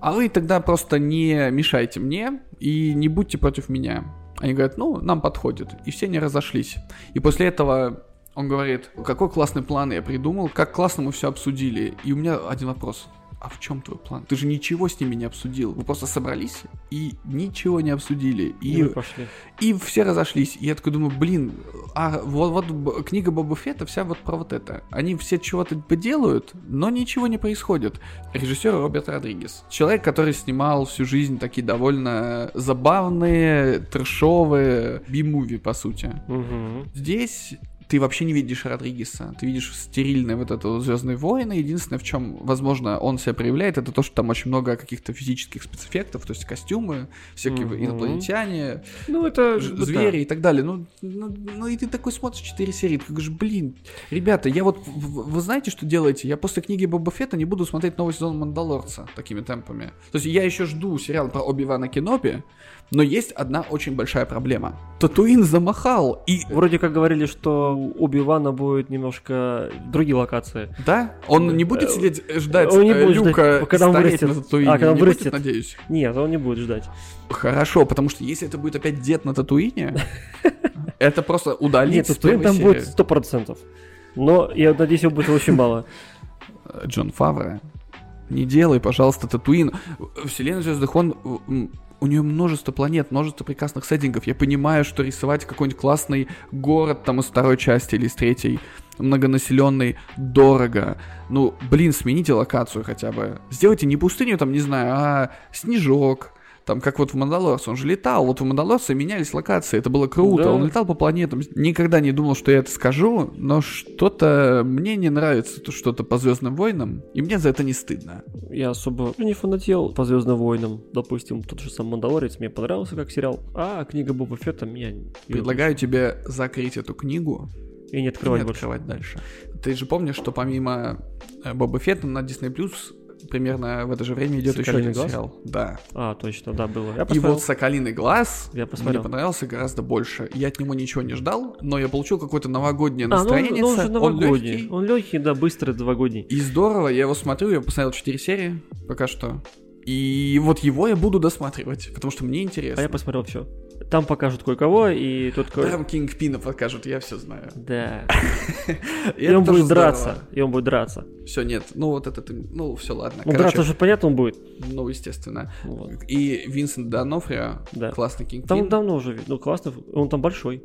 S1: А вы тогда просто не мешайте мне и не будьте против меня. Они говорят, ну, нам подходит. И все не разошлись. И после этого он говорит, какой классный план я придумал, как классно мы все обсудили. И у меня один вопрос. А в чем твой план? Ты же ничего с ними не обсудил. Вы просто собрались и ничего не обсудили.
S2: И
S1: И,
S2: пошли.
S1: и все разошлись. И я такой думаю, блин, а вот, вот книга Боба Фетта вся вот про вот это. Они все чего-то поделают, но ничего не происходит. Режиссер Роберт Родригес. Человек, который снимал всю жизнь такие довольно забавные, трэшовые би-муви, по сути.
S2: Мгм.
S1: Здесь ты вообще не видишь Родригеса. Ты видишь стерильное вот это Звездные войны. Единственное, в чем, возможно, он себя проявляет, это то, что там очень много каких-то физических спецэффектов, то есть костюмы, всякие
S2: Мгм.
S1: инопланетяне,
S2: Ну, это...
S1: ж-
S2: да.
S1: звери и так далее. Ну, ну, ну и ты такой смотришь 4 серии, ты говоришь, блин, ребята, я вот, вы знаете, что делаете? Я после книги Боба Фетта не буду смотреть новый сезон Мандалорца такими темпами. То есть я еще жду сериал про Оби-Вана Кеноби, но есть одна очень большая проблема. Татуин замахал, и
S2: Вроде как говорили, что у Оби-Вана будет немножко другие локации.
S1: Да? Он не будет
S2: Э,
S1: сидеть э, ждать
S2: он не
S1: э,
S2: будет ждать,
S1: Люка
S2: когда он вырастет.
S1: на Татуине?
S2: А, когда он
S1: не будет,
S2: вырастет.
S1: надеюсь.
S2: Нет, он не будет ждать.
S1: Хорошо, потому что если это будет опять дед на Татуине, это просто удалить
S2: Нет, Татуин там будет сто процентов. Но я надеюсь, его будет очень мало.
S1: Джон Фавре, не делай, пожалуйста, Татуин. Вселенная Звездных войн, м, у нее множество планет, множество прекрасных сеттингов. Я понимаю, что рисовать какой-нибудь классный город там из второй части или из третьей, многонаселенный, дорого. Ну, блин, смените локацию хотя бы. Сделайте не пустыню, там, не знаю, а снежок. Там, как вот в Мандалорце, он же летал. Вот в Мандалорце менялись локации, это было круто.
S2: Да.
S1: Он летал по планетам. Никогда не думал, что я это скажу, но что-то мне не нравится, то что-то по Звездным войнам, и мне за это не стыдно.
S2: Я особо не фанател по Звездным войнам. Допустим, тот же сам Мандалорец мне понравился как сериал. А книга Боба Фетта меня не-
S1: Предлагаю тебе закрыть эту книгу
S2: и не
S1: и
S2: открывать
S1: не
S2: больше.
S1: открывать дальше. Ты же помнишь, что помимо э, Боба Фетта на Disney Plus примерно в это же время идет еще
S2: «Соколиный
S1: один
S2: глаз»?
S1: сериал. Да.
S2: А, точно, да, было. Я
S1: И
S2: посмотрел.
S1: вот «Соколиный глаз»
S2: Я
S1: мне
S2: посмотрел.
S1: понравился гораздо больше. Я от него ничего не ждал, но я получил какое-то новогоднее
S2: А, ну он,
S1: настроение.
S2: ну он же
S1: он
S2: новогодний.
S1: легкий.
S2: Он легкий, да, быстрый, новогодний.
S1: И здорово, я его смотрю, я посмотрел 4 серии пока что. И вот его я буду досматривать, потому что мне интересно.
S2: А я посмотрел все. Там покажут кое-кого, и тут... ко-
S1: Там Кингпина покажут, я все знаю.
S2: Да. И он будет драться. И он будет драться.
S1: Все, нет, ну вот это, ты- ну все, ладно.
S2: Ну, драться же понятно он будет.
S1: ну, естественно. И Винсент Донофрио, классный Кингпин.
S2: Там давно уже, ну, классно. Он там большой.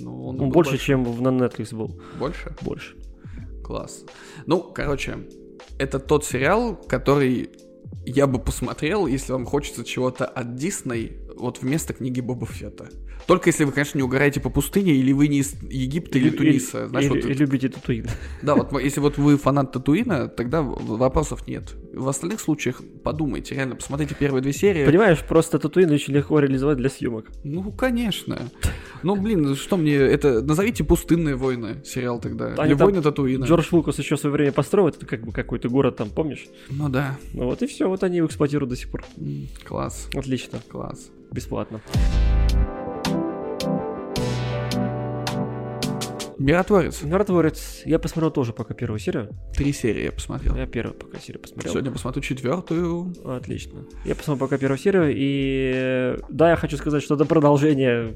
S1: Ну, он
S2: Он больше,
S1: большой.
S2: чем в- на Netflix был.
S1: Больше?
S2: Больше.
S1: Класс. Ну, короче, это тот сериал, который я бы посмотрел, если вам хочется чего-то от Дисней, вот вместо книги Боба Фетта. Только если вы, конечно, не угораете по пустыне, или вы не из Египта или, Туниса. Знаешь,
S2: или-
S1: вот
S2: и любите Татуин.
S1: Да, вот если вот вы фанат Татуина, тогда вопросов нет. В остальных случаях подумайте, реально, посмотрите первые две серии.
S2: Понимаешь, просто Татуин очень легко реализовать для съемок.
S1: Ну, конечно. Ну, блин, что мне это... Назовите «Пустынные войны» сериал тогда.
S2: Они
S1: Или «Войны Татуина».
S2: Джордж Лукас еще в свое время построил, это как бы какой-то город там, помнишь?
S1: Ну да.
S2: Ну вот и все, вот они его эксплуатируют до сих пор.
S1: Класс,
S2: Отлично,
S1: класс.
S2: бесплатно.
S1: Миротворец.
S2: Миротворец. Я посмотрел тоже пока первую серию.
S1: Три серии я посмотрел.
S2: Я первую пока серию посмотрел.
S1: Сегодня посмотрю четвертую.
S2: Отлично. Я посмотрел пока первую серию, и да, я хочу сказать, что это продолжение,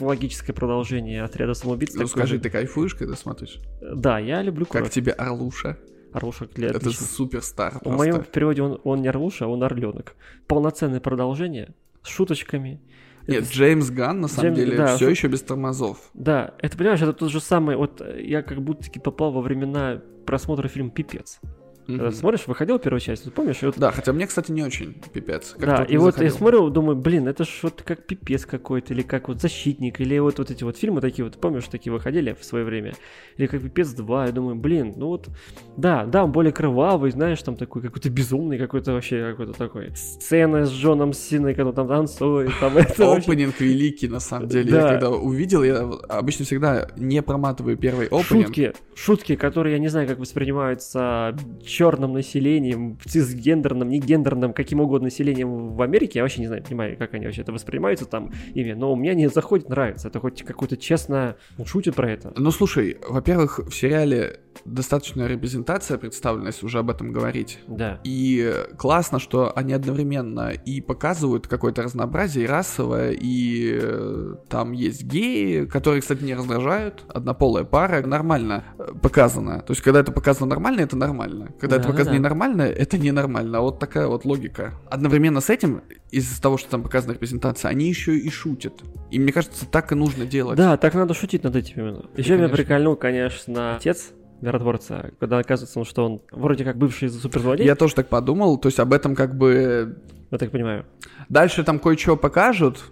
S2: логическое продолжение отряда самоубийц.
S1: Ну, скажи,
S2: же.
S1: ты кайфуешь, когда смотришь?
S2: Да, я люблю
S1: Как
S2: кровь.
S1: тебе Орлуша?
S2: Орлуша для
S1: Это суперстар
S2: В моем переводе он, он не Орлуша, а он Орленок. Полноценное продолжение с шуточками.
S1: Нет,
S2: Это-
S1: Джеймс Ганн, на самом
S2: Джеймс-
S1: деле,
S2: да,
S1: все еще без тормозов.
S2: Да, это понимаешь, это тот же самый, вот э, я как будто таки попал во времена просмотра фильма «Пипец».
S1: Мгм.
S2: смотришь, выходил первая часть, помнишь? Вот
S1: Да, хотя мне, кстати, не очень пипец. Как
S2: да, и вот
S1: заходил.
S2: я смотрю, думаю, блин, это ж вот как пипец какой-то, или как вот защитник, или вот, вот эти вот фильмы такие вот, помнишь, такие выходили в свое время, или как пипец 2, я думаю, блин, ну вот, да, да, он более кровавый, знаешь, там такой какой-то безумный, какой-то вообще какой-то такой. Сцена с Джоном Синой, когда он там танцует, там это.
S1: Опенинг великий, на самом деле. Я когда увидел, я обычно всегда не проматываю первый опенинг.
S2: Шутки, шутки, которые я не знаю, как воспринимаются черным населением, цисгендерным, негендерным, каким угодно населением в Америке. Я вообще не знаю, понимаю, как они вообще это воспринимаются там ими, но у меня не заходит, нравится. Это хоть какой-то честно шутит про это.
S1: Ну, слушай, во-первых, в сериале достаточная репрезентация представлена, если уже об этом говорить.
S2: Да.
S1: И классно, что они одновременно и показывают какое-то разнообразие и расовое, и э, там есть геи, которые, кстати, не раздражают, однополая пара, нормально э, показано. То есть, когда это показано нормально, это нормально. Когда это
S2: Да-да-да.
S1: показано ненормально, это ненормально. Вот такая вот логика. Одновременно с этим, из-за того, что там показана репрезентация, они еще и шутят. И мне кажется, так и нужно делать.
S2: Да, так надо шутить над этим именно. Еще меня прикольнул, конечно, отец миротворца, когда оказывается, ну, что он вроде как бывший суперзлодей,
S1: Я тоже так подумал, то есть об этом как бы
S2: я так понимаю.
S1: Дальше там кое-что покажут,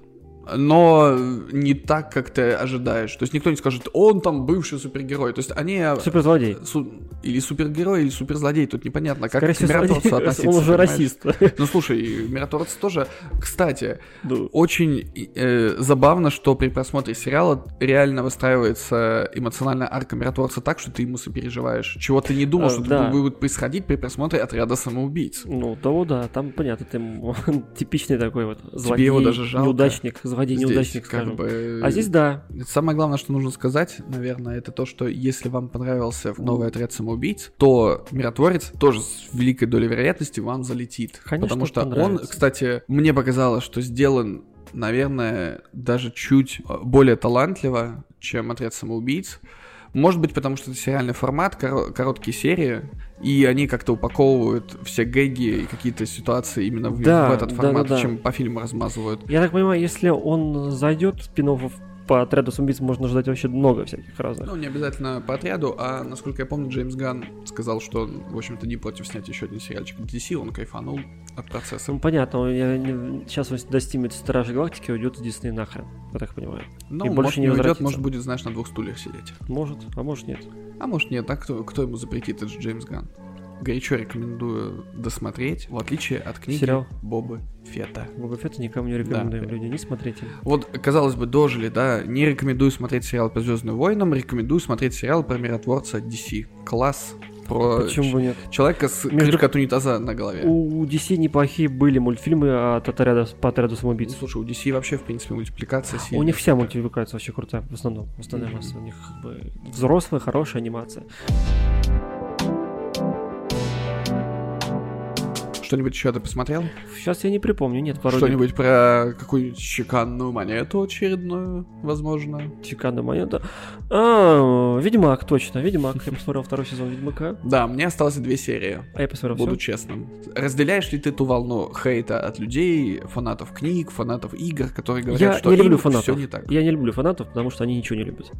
S1: но не так, как ты ожидаешь. То есть никто не скажет, он там бывший супергерой. То есть они... э,
S2: Суперзлодей.
S1: су- или супергерой, или суперзлодей, тут непонятно, как
S2: Скорее
S1: к миротворцу
S2: злодей.
S1: относиться.
S2: он уже
S1: понимаешь?
S2: расист.
S1: Ну слушай, миротворец тоже... Кстати,
S2: Ну,
S1: очень э, забавно, что при просмотре сериала реально выстраивается эмоциональная арка миротворца так, что ты ему сопереживаешь. Чего ты не думал,
S2: А,
S1: что
S2: да.
S1: будет происходить при просмотре отряда самоубийц.
S2: Ну, то да, там понятно, ты типичный такой вот злодей,
S1: его даже жалко.
S2: неудачник, злодей,
S1: Здесь
S2: неудачник,
S1: как
S2: скажем.
S1: бы...
S2: А здесь да,
S1: Самое главное, что нужно сказать, наверное, это то, что если вам понравился новый отряд самоубийц, то миротворец тоже с великой долей вероятности вам залетит.
S2: Конечно,
S1: Потому что он, кстати, мне показалось, что сделан, наверное, даже чуть э, более талантливо, чем отряд самоубийц. Может быть, потому что это сериальный формат, коро- короткие серии, и они как-то упаковывают все гэги и какие-то ситуации именно в,
S2: Да,
S1: в этот
S2: да,
S1: формат,
S2: да, да.
S1: чем по фильму размазывают.
S2: Я так понимаю, если он зайдет спин по отряду самоубийц, можно ждать вообще много всяких разных.
S1: Ну, не обязательно по отряду, а, насколько я помню, Джеймс Ганн сказал, что в общем-то, не против снять еще один сериальчик DC, он кайфанул от процесса.
S2: Ну, понятно, он- я не- сейчас он достигнет Стражи Галактики, уйдет из Дисней нахрен, я так понимаю.
S1: Ну,
S2: и
S1: может,
S2: больше не
S1: не уйдет, может, будет, знаешь, на двух стульях сидеть.
S2: Может, а может нет.
S1: А может, нет, а кто, кто ему запретит, это же Джеймс Ганн. Горячо рекомендую досмотреть, в отличие от книги
S2: Сериал?
S1: Бобы Фета.
S2: Боба Фетта никому не рекомендуем, люди, не смотрите.
S1: Вот, казалось бы, дожили, да, не рекомендую смотреть сериал по Звездным войнам, рекомендую смотреть сериал про миротворца DC. Класс. Про
S2: Почему бы нет?
S1: человека с
S2: Между-
S1: крышкой от унитаза на голове.
S2: У DC неплохие были мультфильмы от отряда, по отряду
S1: Ну,
S2: самоубийц.
S1: слушай, у DC вообще, в принципе, мультипликация
S2: У
S1: сильная.
S2: них вся мультипликация вообще крутая, в основном. Основная
S1: Мгм.
S2: масса. У них как бы взрослая, хорошая анимация.
S1: Что-нибудь еще ты посмотрел?
S2: Сейчас я не припомню, нет, пару
S1: Что-нибудь про какую-нибудь чеканную монету очередную, возможно?
S2: Чеканную монету. А, Ведьмак, точно, Ведьмак. Я посмотрел второй сезон Ведьмака.
S1: Да, мне осталось две серии.
S2: А я посмотрел
S1: Буду
S2: всё.
S1: честным. Разделяешь ли ты ту волну хейта от людей, фанатов книг, фанатов игр, которые говорят,
S2: Я
S1: что
S2: не люблю фанатов.
S1: все не так?
S2: Я не люблю фанатов, потому что они ничего не любят.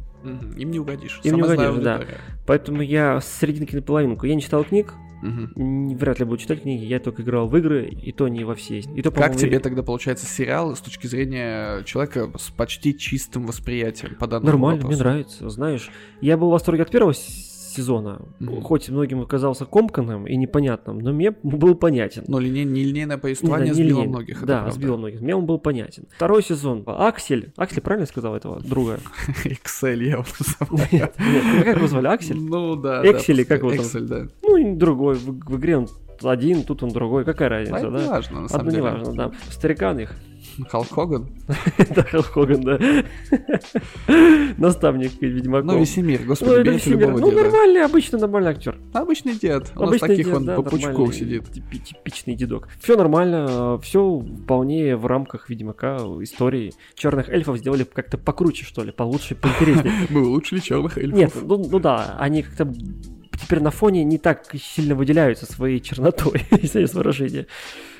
S1: Им не угодишь.
S2: Им не
S1: Сама знаю
S2: угодишь, да.
S1: аудитория.
S2: Поэтому я с серединки на половинку. Я не читал книг, Н- вряд ли буду читать книги. Я только играл в игры, и то не во все. И то,
S1: Как тебе
S2: и-
S1: тогда получается сериал с точки зрения человека с почти чистым восприятием по данному
S2: Нормально, мне
S1: вопросу?
S2: нравится. Знаешь, я был в восторге от первого сезона,
S1: Мгм.
S2: хоть многим оказался комканным и непонятным, но мне был понятен.
S1: Но лине- нелинейное
S2: Да,
S1: повествование
S2: не
S1: сбило
S2: лень.
S1: многих.
S2: Да,
S1: правда.
S2: сбило многих. Мне он был понятен. Второй сезон. Аксель. Аксель, правильно сказал этого друга?
S1: Excel я его называю.
S2: Нет, как его звали? Аксель?
S1: Ну да.
S2: Эксель
S1: да,
S2: как его там?
S1: Excel, да.
S2: Ну, другой. В, игре он один, тут он другой. Какая
S1: А
S2: разница,
S1: это не
S2: да?
S1: важно, на самом
S2: Одно не
S1: деле.
S2: важно, да. Старикан их.
S1: Халк Хоган.
S2: Да, Халк Хоган, да. Наставник Ведьмаков.
S1: Ну, Весемир,
S2: Ну,
S1: господи, берите любого
S2: Ну,
S1: деда.
S2: нормальный, обычный, нормальный актер.
S1: Обычный дед. У нас таких он по пучку сидит.
S2: типи- Типичный дедок. Все нормально, все вполне в рамках Ведьмака, истории. Черных эльфов сделали как-то покруче, что ли, получше, поинтереснее.
S1: Мы улучшили черных эльфов.
S2: Нет, ну, ну да, они как-то теперь на фоне не так сильно выделяются своей чернотой, если есть выражение.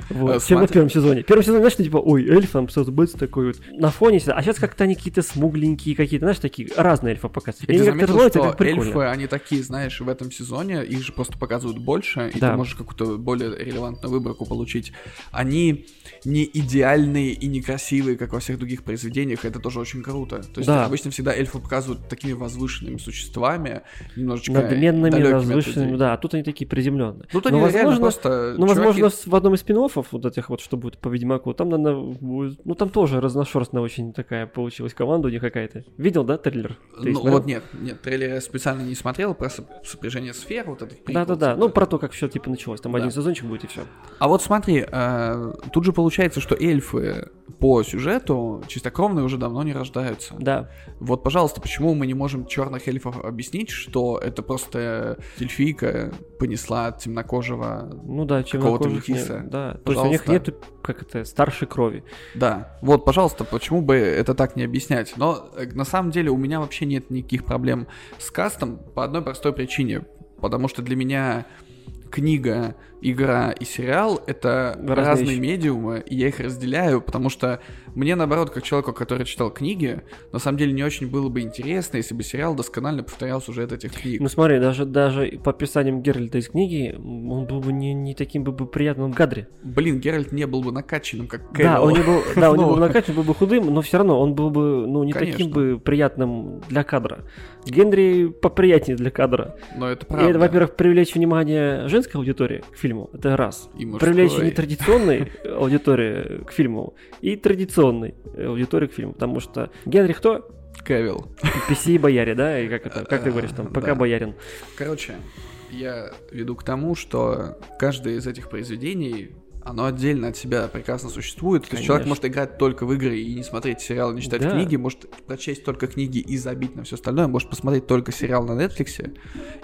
S2: Вот,
S1: А,
S2: чем на
S1: смотри.
S2: первом сезоне. В первом сезоне, знаешь, типа, ой, эльф, там быц такой вот. На фоне, всегда- а сейчас как-то они какие-то смугленькие какие-то, знаешь, такие разные эльфы показывают.
S1: Я
S2: И
S1: заметил,
S2: рваются,
S1: что эльфы, они такие, знаешь, в этом сезоне, их же просто показывают больше, и
S2: Да.
S1: ты можешь какую-то более релевантную выборку получить. Они не идеальные и некрасивые, как во всех других произведениях, это тоже очень круто. То есть
S2: Да.
S1: обычно всегда эльфы показывают такими возвышенными существами, немножечко
S2: Надменными,
S1: людей.
S2: да, а тут они такие приземленные.
S1: Ну, они
S2: возможно,
S1: просто
S2: Ну,
S1: чуваки-
S2: возможно, в одном из спин вот этих вот, что будет по Ведьмаку, там, наверное, будет- ну, там тоже разношерстная очень такая получилась команда у них какая-то. Видел, да, трейлер? Ты
S1: Ну,
S2: смотрел?
S1: вот нет, нет, трейлер я специально не смотрел, про соп- сопряжение сфер, вот приквел,
S2: Да-да-да,
S1: типа.
S2: ну, про то, как все, типа, началось. Там
S1: Да.
S2: один сезончик будет и все.
S1: А вот смотри, э, тут же получается, что эльфы по сюжету чистокровные уже давно не рождаются.
S2: Да.
S1: Вот, пожалуйста, почему мы не можем черных эльфов объяснить, что это просто эльфийка понесла от темнокожего...
S2: Ну да,
S1: Какого-то метиса.
S2: Да, то есть у них
S1: Пожалуйста.
S2: нет, как это, старшей крови.
S1: Да, вот, пожалуйста, почему бы это так не объяснять? Но э, на самом деле у меня вообще нет никаких проблем с кастом по одной простой причине. Потому что для меня книга, игра и сериал — это
S2: Разные
S1: разные медиумы, и я их разделяю, потому что мне, наоборот, как человеку, который читал книги, на самом деле не очень было бы интересно, если бы сериал досконально повторял сюжет этих книг.
S2: Ну смотри, даже, даже по описаниям Геральта из книги, он был бы не, не таким бы, бы приятным в кадре.
S1: Блин, Геральт не был бы накачанным, как
S2: Да,
S1: Кевилл.
S2: он не был, да, он не был накачан, был бы худым, но все равно он был бы, ну, не
S1: Конечно.
S2: таким бы приятным для кадра. Генри поприятнее для кадра.
S1: Но это
S2: И
S1: правда.
S2: это, во-первых, привлечь внимание женской аудитории к фильму, это раз.
S1: И.
S2: Привлечь нетрадиционной аудитории к фильму и традиционной аудитории к фильму, потому что Генри кто?
S1: Кевилл.
S2: PC бояре, да? И как это, как ты говоришь там, пока
S1: Да.
S2: боярин.
S1: Короче, я веду к тому, что каждое из этих произведений оно отдельно от себя прекрасно существует. То есть человек
S2: Конечно.
S1: может играть только в игры и не смотреть сериалы, не читать
S2: Да.
S1: книги, может прочесть только книги и забить на все остальное, может посмотреть только сериал на Netflix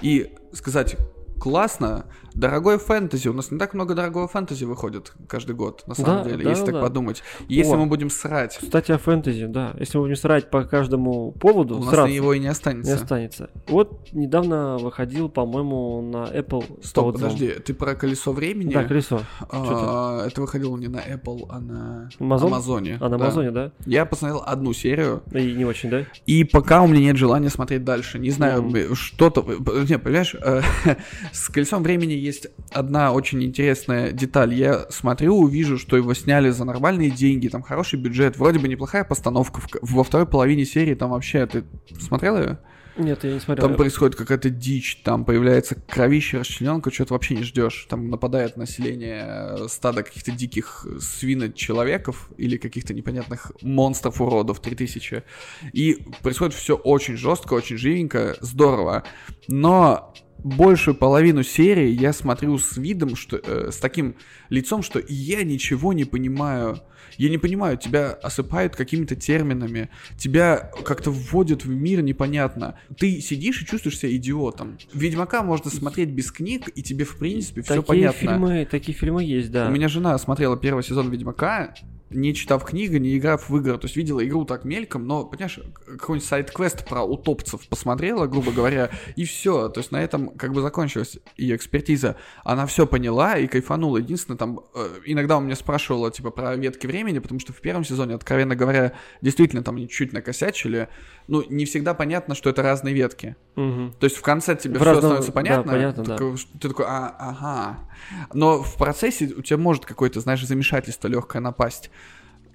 S1: и сказать классно, дорогой фэнтези. У нас не так много дорогого фэнтези выходит каждый год, на самом
S2: Да,
S1: деле,
S2: да,
S1: если так
S2: да.
S1: подумать. И если
S2: О.
S1: мы будем срать,
S2: Кстати, о фэнтези, да. Если мы будем срать по каждому поводу,
S1: у нас
S2: сраться
S1: на него и не
S2: не
S1: останется.
S2: останется. Вот недавно выходил, по-моему, на Apple
S1: Стоп, подожди, ты про колесо времени?
S2: Да, колесо.
S1: А, это выходило не на Apple, а на
S2: Амазон?
S1: Амазоне.
S2: А на
S1: да.
S2: Амазоне, да?
S1: Я посмотрел одну серию,
S2: И не очень, да?
S1: и пока у меня нет желания смотреть дальше. Не знаю, б- что-то... Не, понимаешь, э, с «Колесом времени» есть одна очень интересная деталь. Я смотрю, вижу, что его сняли за нормальные деньги, там хороший бюджет, вроде бы неплохая постановка. Во второй половине серии там вообще... Ты смотрел ее?
S2: Нет, я не смотрел.
S1: Там происходит какая-то дичь, там появляется кровище, расчлененка, что-то вообще не ждешь. Там нападает население э, стада каких-то диких свиночеловеков или каких-то непонятных монстров уродов 3000. И происходит все очень жестко, очень живенько, здорово. Но большую половину серии я смотрю с видом, что э, с таким лицом, что я ничего не понимаю. Я не понимаю, тебя осыпают какими-то терминами, тебя как-то вводят в мир непонятно. Ты сидишь и чувствуешь себя идиотом. Ведьмака можно смотреть без книг, и тебе, в принципе, все
S2: такие
S1: понятно.
S2: Фильмы, такие фильмы есть, да.
S1: У меня жена смотрела первый сезон Ведьмака, не читав книгу, не играв в игры, то есть видела игру так мельком, но, понимаешь, какой-нибудь сайт-квест про утопцев посмотрела, грубо говоря, и все, то есть на этом как бы закончилась ее экспертиза. Она все поняла и кайфанула. Единственное, там, э, иногда у меня спрашивала, типа, про ветки времени, потому что в первом сезоне, откровенно говоря, действительно там чуть-чуть накосячили, ну, не всегда понятно, что это разные ветки.
S2: Мгм.
S1: То есть в конце тебе
S2: В
S1: все
S2: разном-
S1: становится
S2: да,
S1: понятно,
S2: понятно, да.
S1: ты такой, а, ага. Но в процессе у тебя может какое-то, знаешь, замешательство легкое напасть.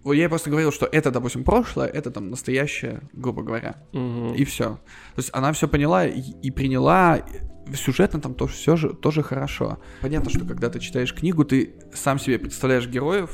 S1: Я просто говорил, что это, допустим, прошлое, это там настоящее, грубо говоря.
S2: Мгм.
S1: И все. То есть она все поняла и, и приняла. Сюжетно там тоже все же тоже хорошо. Понятно, что когда ты читаешь книгу, ты сам себе представляешь героев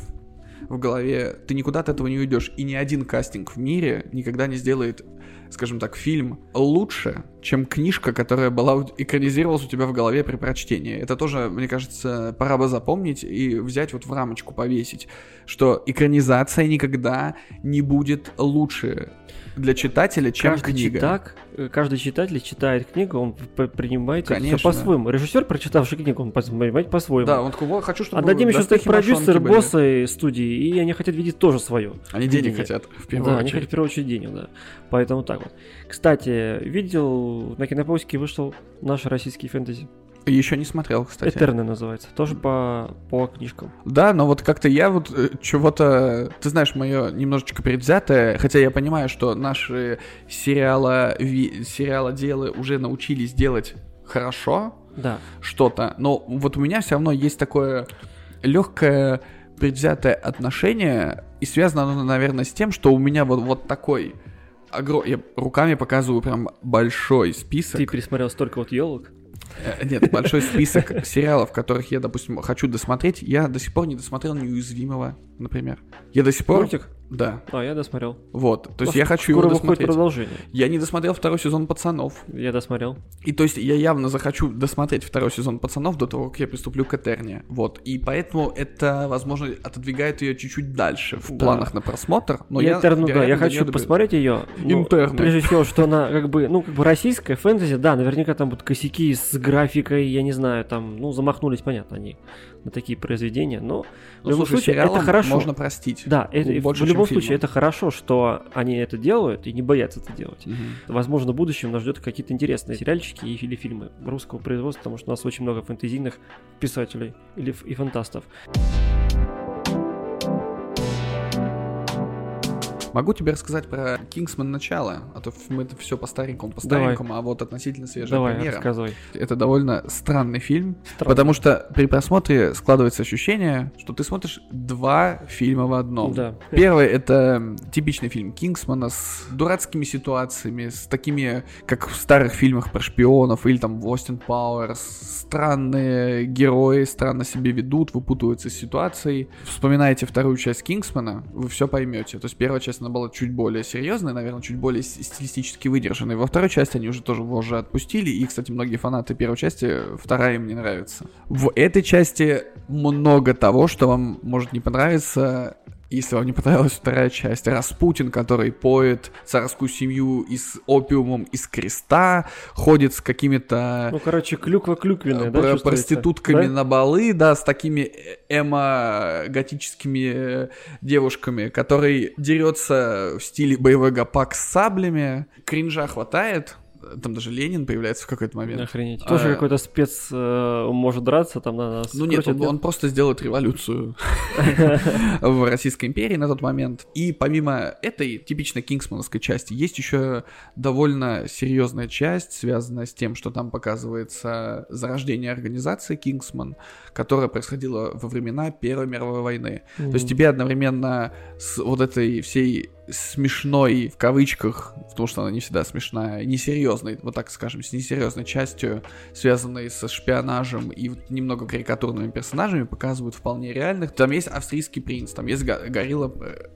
S1: в голове, ты никуда от этого не уйдешь. И ни один кастинг в мире никогда не сделает, скажем так, фильм лучше, чем книжка, которая была экранизировалась у тебя в голове при прочтении. Это тоже, мне кажется, пора бы запомнить и взять вот в рамочку повесить, что экранизация никогда не будет лучше для читателя, чем
S2: каждый
S1: книга.
S2: читак, э, каждый читатель читает книгу, он принимает все
S1: Конечно.
S2: по-своему. Режиссер, прочитавший книгу, он понимает по-своему.
S1: Да, он такой, «Вот, хочу, чтобы
S2: Отдадим еще стоит
S1: доспехи
S2: продюсеры,
S1: мошонки были».
S2: боссы студии, и они хотят видеть тоже свое.
S1: Они денег хотят, в первую
S2: Да, они хотят
S1: очередь.
S2: в первую очередь денег, да. Поэтому так вот. Кстати, видел, на кинопоиске вышел наш российский фэнтези.
S1: Еще не смотрел, кстати.
S2: Этерны называется. Тоже по, по книжкам.
S1: Да, но вот как-то я вот э, чего-то, ты знаешь, мое немножечко предвзятое, хотя я понимаю, что наши сериала, ви- сериалоделы уже научились делать хорошо
S2: Да.
S1: что-то, но вот у меня все равно есть такое легкое предвзятое отношение, и связано оно, наверное, с тем, что у меня вот, вот такой огром... Я руками показываю прям большой список.
S2: Ты пересмотрел столько вот елок.
S1: Нет, большой список сериалов, которых я, допустим, хочу досмотреть. Я до сих пор не досмотрел «Неуязвимого», например. Я до сих пор...
S2: Мультик?
S1: Да,
S2: А, я досмотрел.
S1: вот. То есть
S2: Ну,
S1: я хочу его досмотреть.
S2: продолжение.
S1: Я не досмотрел второй сезон «Пацанов».
S2: Я досмотрел.
S1: И то есть я явно захочу досмотреть второй сезон «Пацанов» до того, как я приступлю к «Этерне». Вот. И поэтому это, возможно, отодвигает ее чуть-чуть дальше в
S2: Да.
S1: планах на просмотр. Но
S2: я,
S1: я,
S2: Интерну, да, я хочу посмотреть ее.
S1: Интерны.
S2: Прежде всего, что она как бы, ну, как бы российская фэнтези, да, наверняка там будут косяки с графикой, я не знаю, там, ну, замахнулись, понятно, они на такие произведения, но в
S1: Ну,
S2: любом
S1: слушай,
S2: случае, это
S1: сериалам
S2: хорошо.
S1: можно простить.
S2: Да, это, и в
S1: Больше,
S2: любом случае,
S1: фильмам.
S2: это хорошо, что они это делают и не боятся это делать.
S1: Мгм.
S2: Возможно, в будущем нас ждет какие-то интересные сериальчики или фильмы русского производства, потому что у нас очень много фэнтезийных писателей или и фантастов.
S1: Могу тебе рассказать про Кингсман начало, а то мы это все по старенькому, по старенькому, а вот относительно свежая
S2: Давай,
S1: премьера.
S2: рассказывай.
S1: Это довольно странный фильм,
S2: Странно.
S1: потому что при просмотре складывается ощущение, что ты смотришь два фильма в одном.
S2: Да.
S1: Первый это типичный фильм Кингсмана с дурацкими ситуациями, с такими, как в старых фильмах про шпионов или там в Остин Пауэрс. Странные герои странно себя ведут, выпутываются из ситуаций. Вспоминаете вторую часть Кингсмана, вы все поймете. То есть первая часть она была чуть более серьезной, наверное, чуть более стилистически выдержанной. Во второй части они уже тоже уже отпустили. И, кстати, многие фанаты первой части, вторая им не нравится. В этой части много того, что вам может не понравиться, если вам не понравилась вторая часть, Распутин, который поет царскую семью и с опиумом из креста, ходит с какими-то
S2: Ну, короче, клюква клюквенная,
S1: э,
S2: да,
S1: проститутками
S2: Да?
S1: на балы, да, с такими э- эмо-готическими э, девушками, который дерется в стиле боевой гопак с саблями. Кринжа хватает. Там даже Ленин появляется в какой-то момент.
S2: Охренеть.
S1: А,
S2: Тоже какой-то спец э, может драться, там на нас
S1: Ну нет, он, он просто сделает революцию в Российской империи на тот момент. И помимо этой типично кингсмановской части, есть еще довольно серьезная часть, связанная с тем, что там показывается зарождение организации Кингсман, которая происходила во времена Первой мировой войны. То есть тебе одновременно с вот этой всей смешной, в кавычках, потому что она не всегда смешная, несерьезной, вот так скажем, с несерьезной частью, связанной со шпионажем и вот немного карикатурными персонажами, показывают вполне реальных. Там есть австрийский принц, там есть горилла э,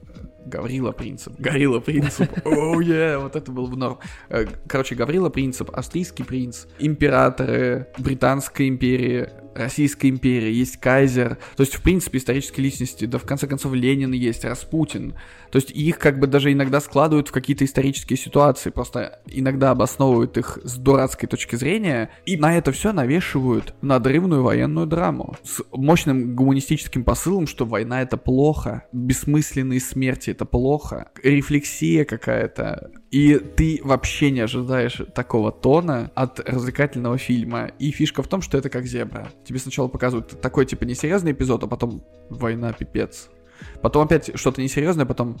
S1: Гаврила Принцип. Гаврила Принцип. Оу, oh, yeah, вот это было бы норм. Э, короче, Гаврила Принцип, австрийский принц, императоры Британской империи, Российской империи, есть Кайзер, то есть, в принципе, исторические личности, да, в конце концов, Ленин есть, Распутин, то есть, их как бы даже иногда складывают в какие-то исторические ситуации, просто иногда обосновывают их с дурацкой точки зрения, и на это все навешивают надрывную военную драму с мощным гуманистическим посылом, что война это плохо, бессмысленные смерти это плохо, рефлексия какая-то, и ты вообще не ожидаешь такого тона от развлекательного фильма. И фишка в том, что это как зебра. Тебе сначала показывают такой, типа, несерьезный эпизод, а потом война, пипец. Потом опять что-то несерьезное, потом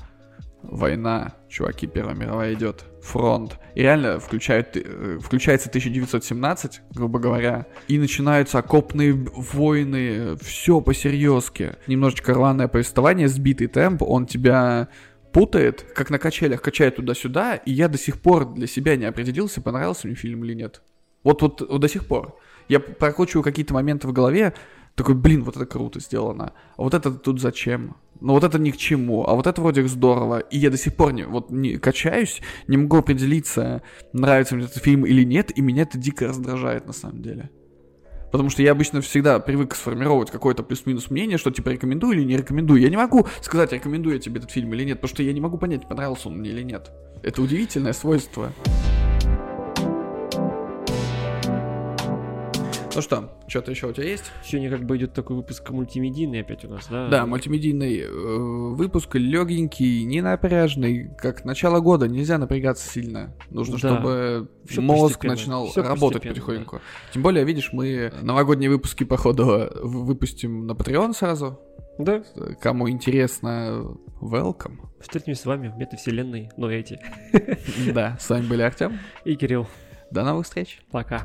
S1: война, чуваки, Первая мировая идет, фронт. И реально включают, э, включается 1917, грубо говоря, и начинаются окопные войны, все по-серьезки. Немножечко рваное повествование, сбитый темп, он тебя путает, как на качелях, качает туда-сюда, и я до сих пор для себя не определился, понравился мне фильм или нет. Вот, вот, вот до сих пор. Я прокручиваю какие-то моменты в голове, такой, блин, вот это круто сделано. А вот это тут зачем? Ну вот это ни к чему, а вот это вроде здорово. И я до сих пор не, вот не качаюсь, не могу определиться, нравится мне этот фильм или нет, и меня это дико раздражает на самом деле. Потому что я обычно всегда привык сформировать какое-то плюс-минус мнение, что типа рекомендую или не рекомендую. Я не могу сказать, рекомендую я тебе этот фильм или нет, потому что я не могу понять, понравился он мне или нет. Это удивительное свойство. Ну что, что-то еще у тебя есть?
S2: Сегодня как бы идет такой выпуск мультимедийный опять у нас, да?
S1: Да, мультимедийный э, выпуск, легенький, не напряжный, как начало года, нельзя напрягаться сильно. Нужно, да. чтобы Всё мозг начинал Всё работать потихоньку. Да. Тем более, видишь, мы новогодние выпуски, походу, выпустим на Patreon сразу.
S2: Да.
S1: Кому интересно, welcome.
S2: Встретимся с вами в метавселенной, но эти.
S1: Да, с вами были Артем
S2: и Кирилл.
S1: До новых встреч.
S2: Пока.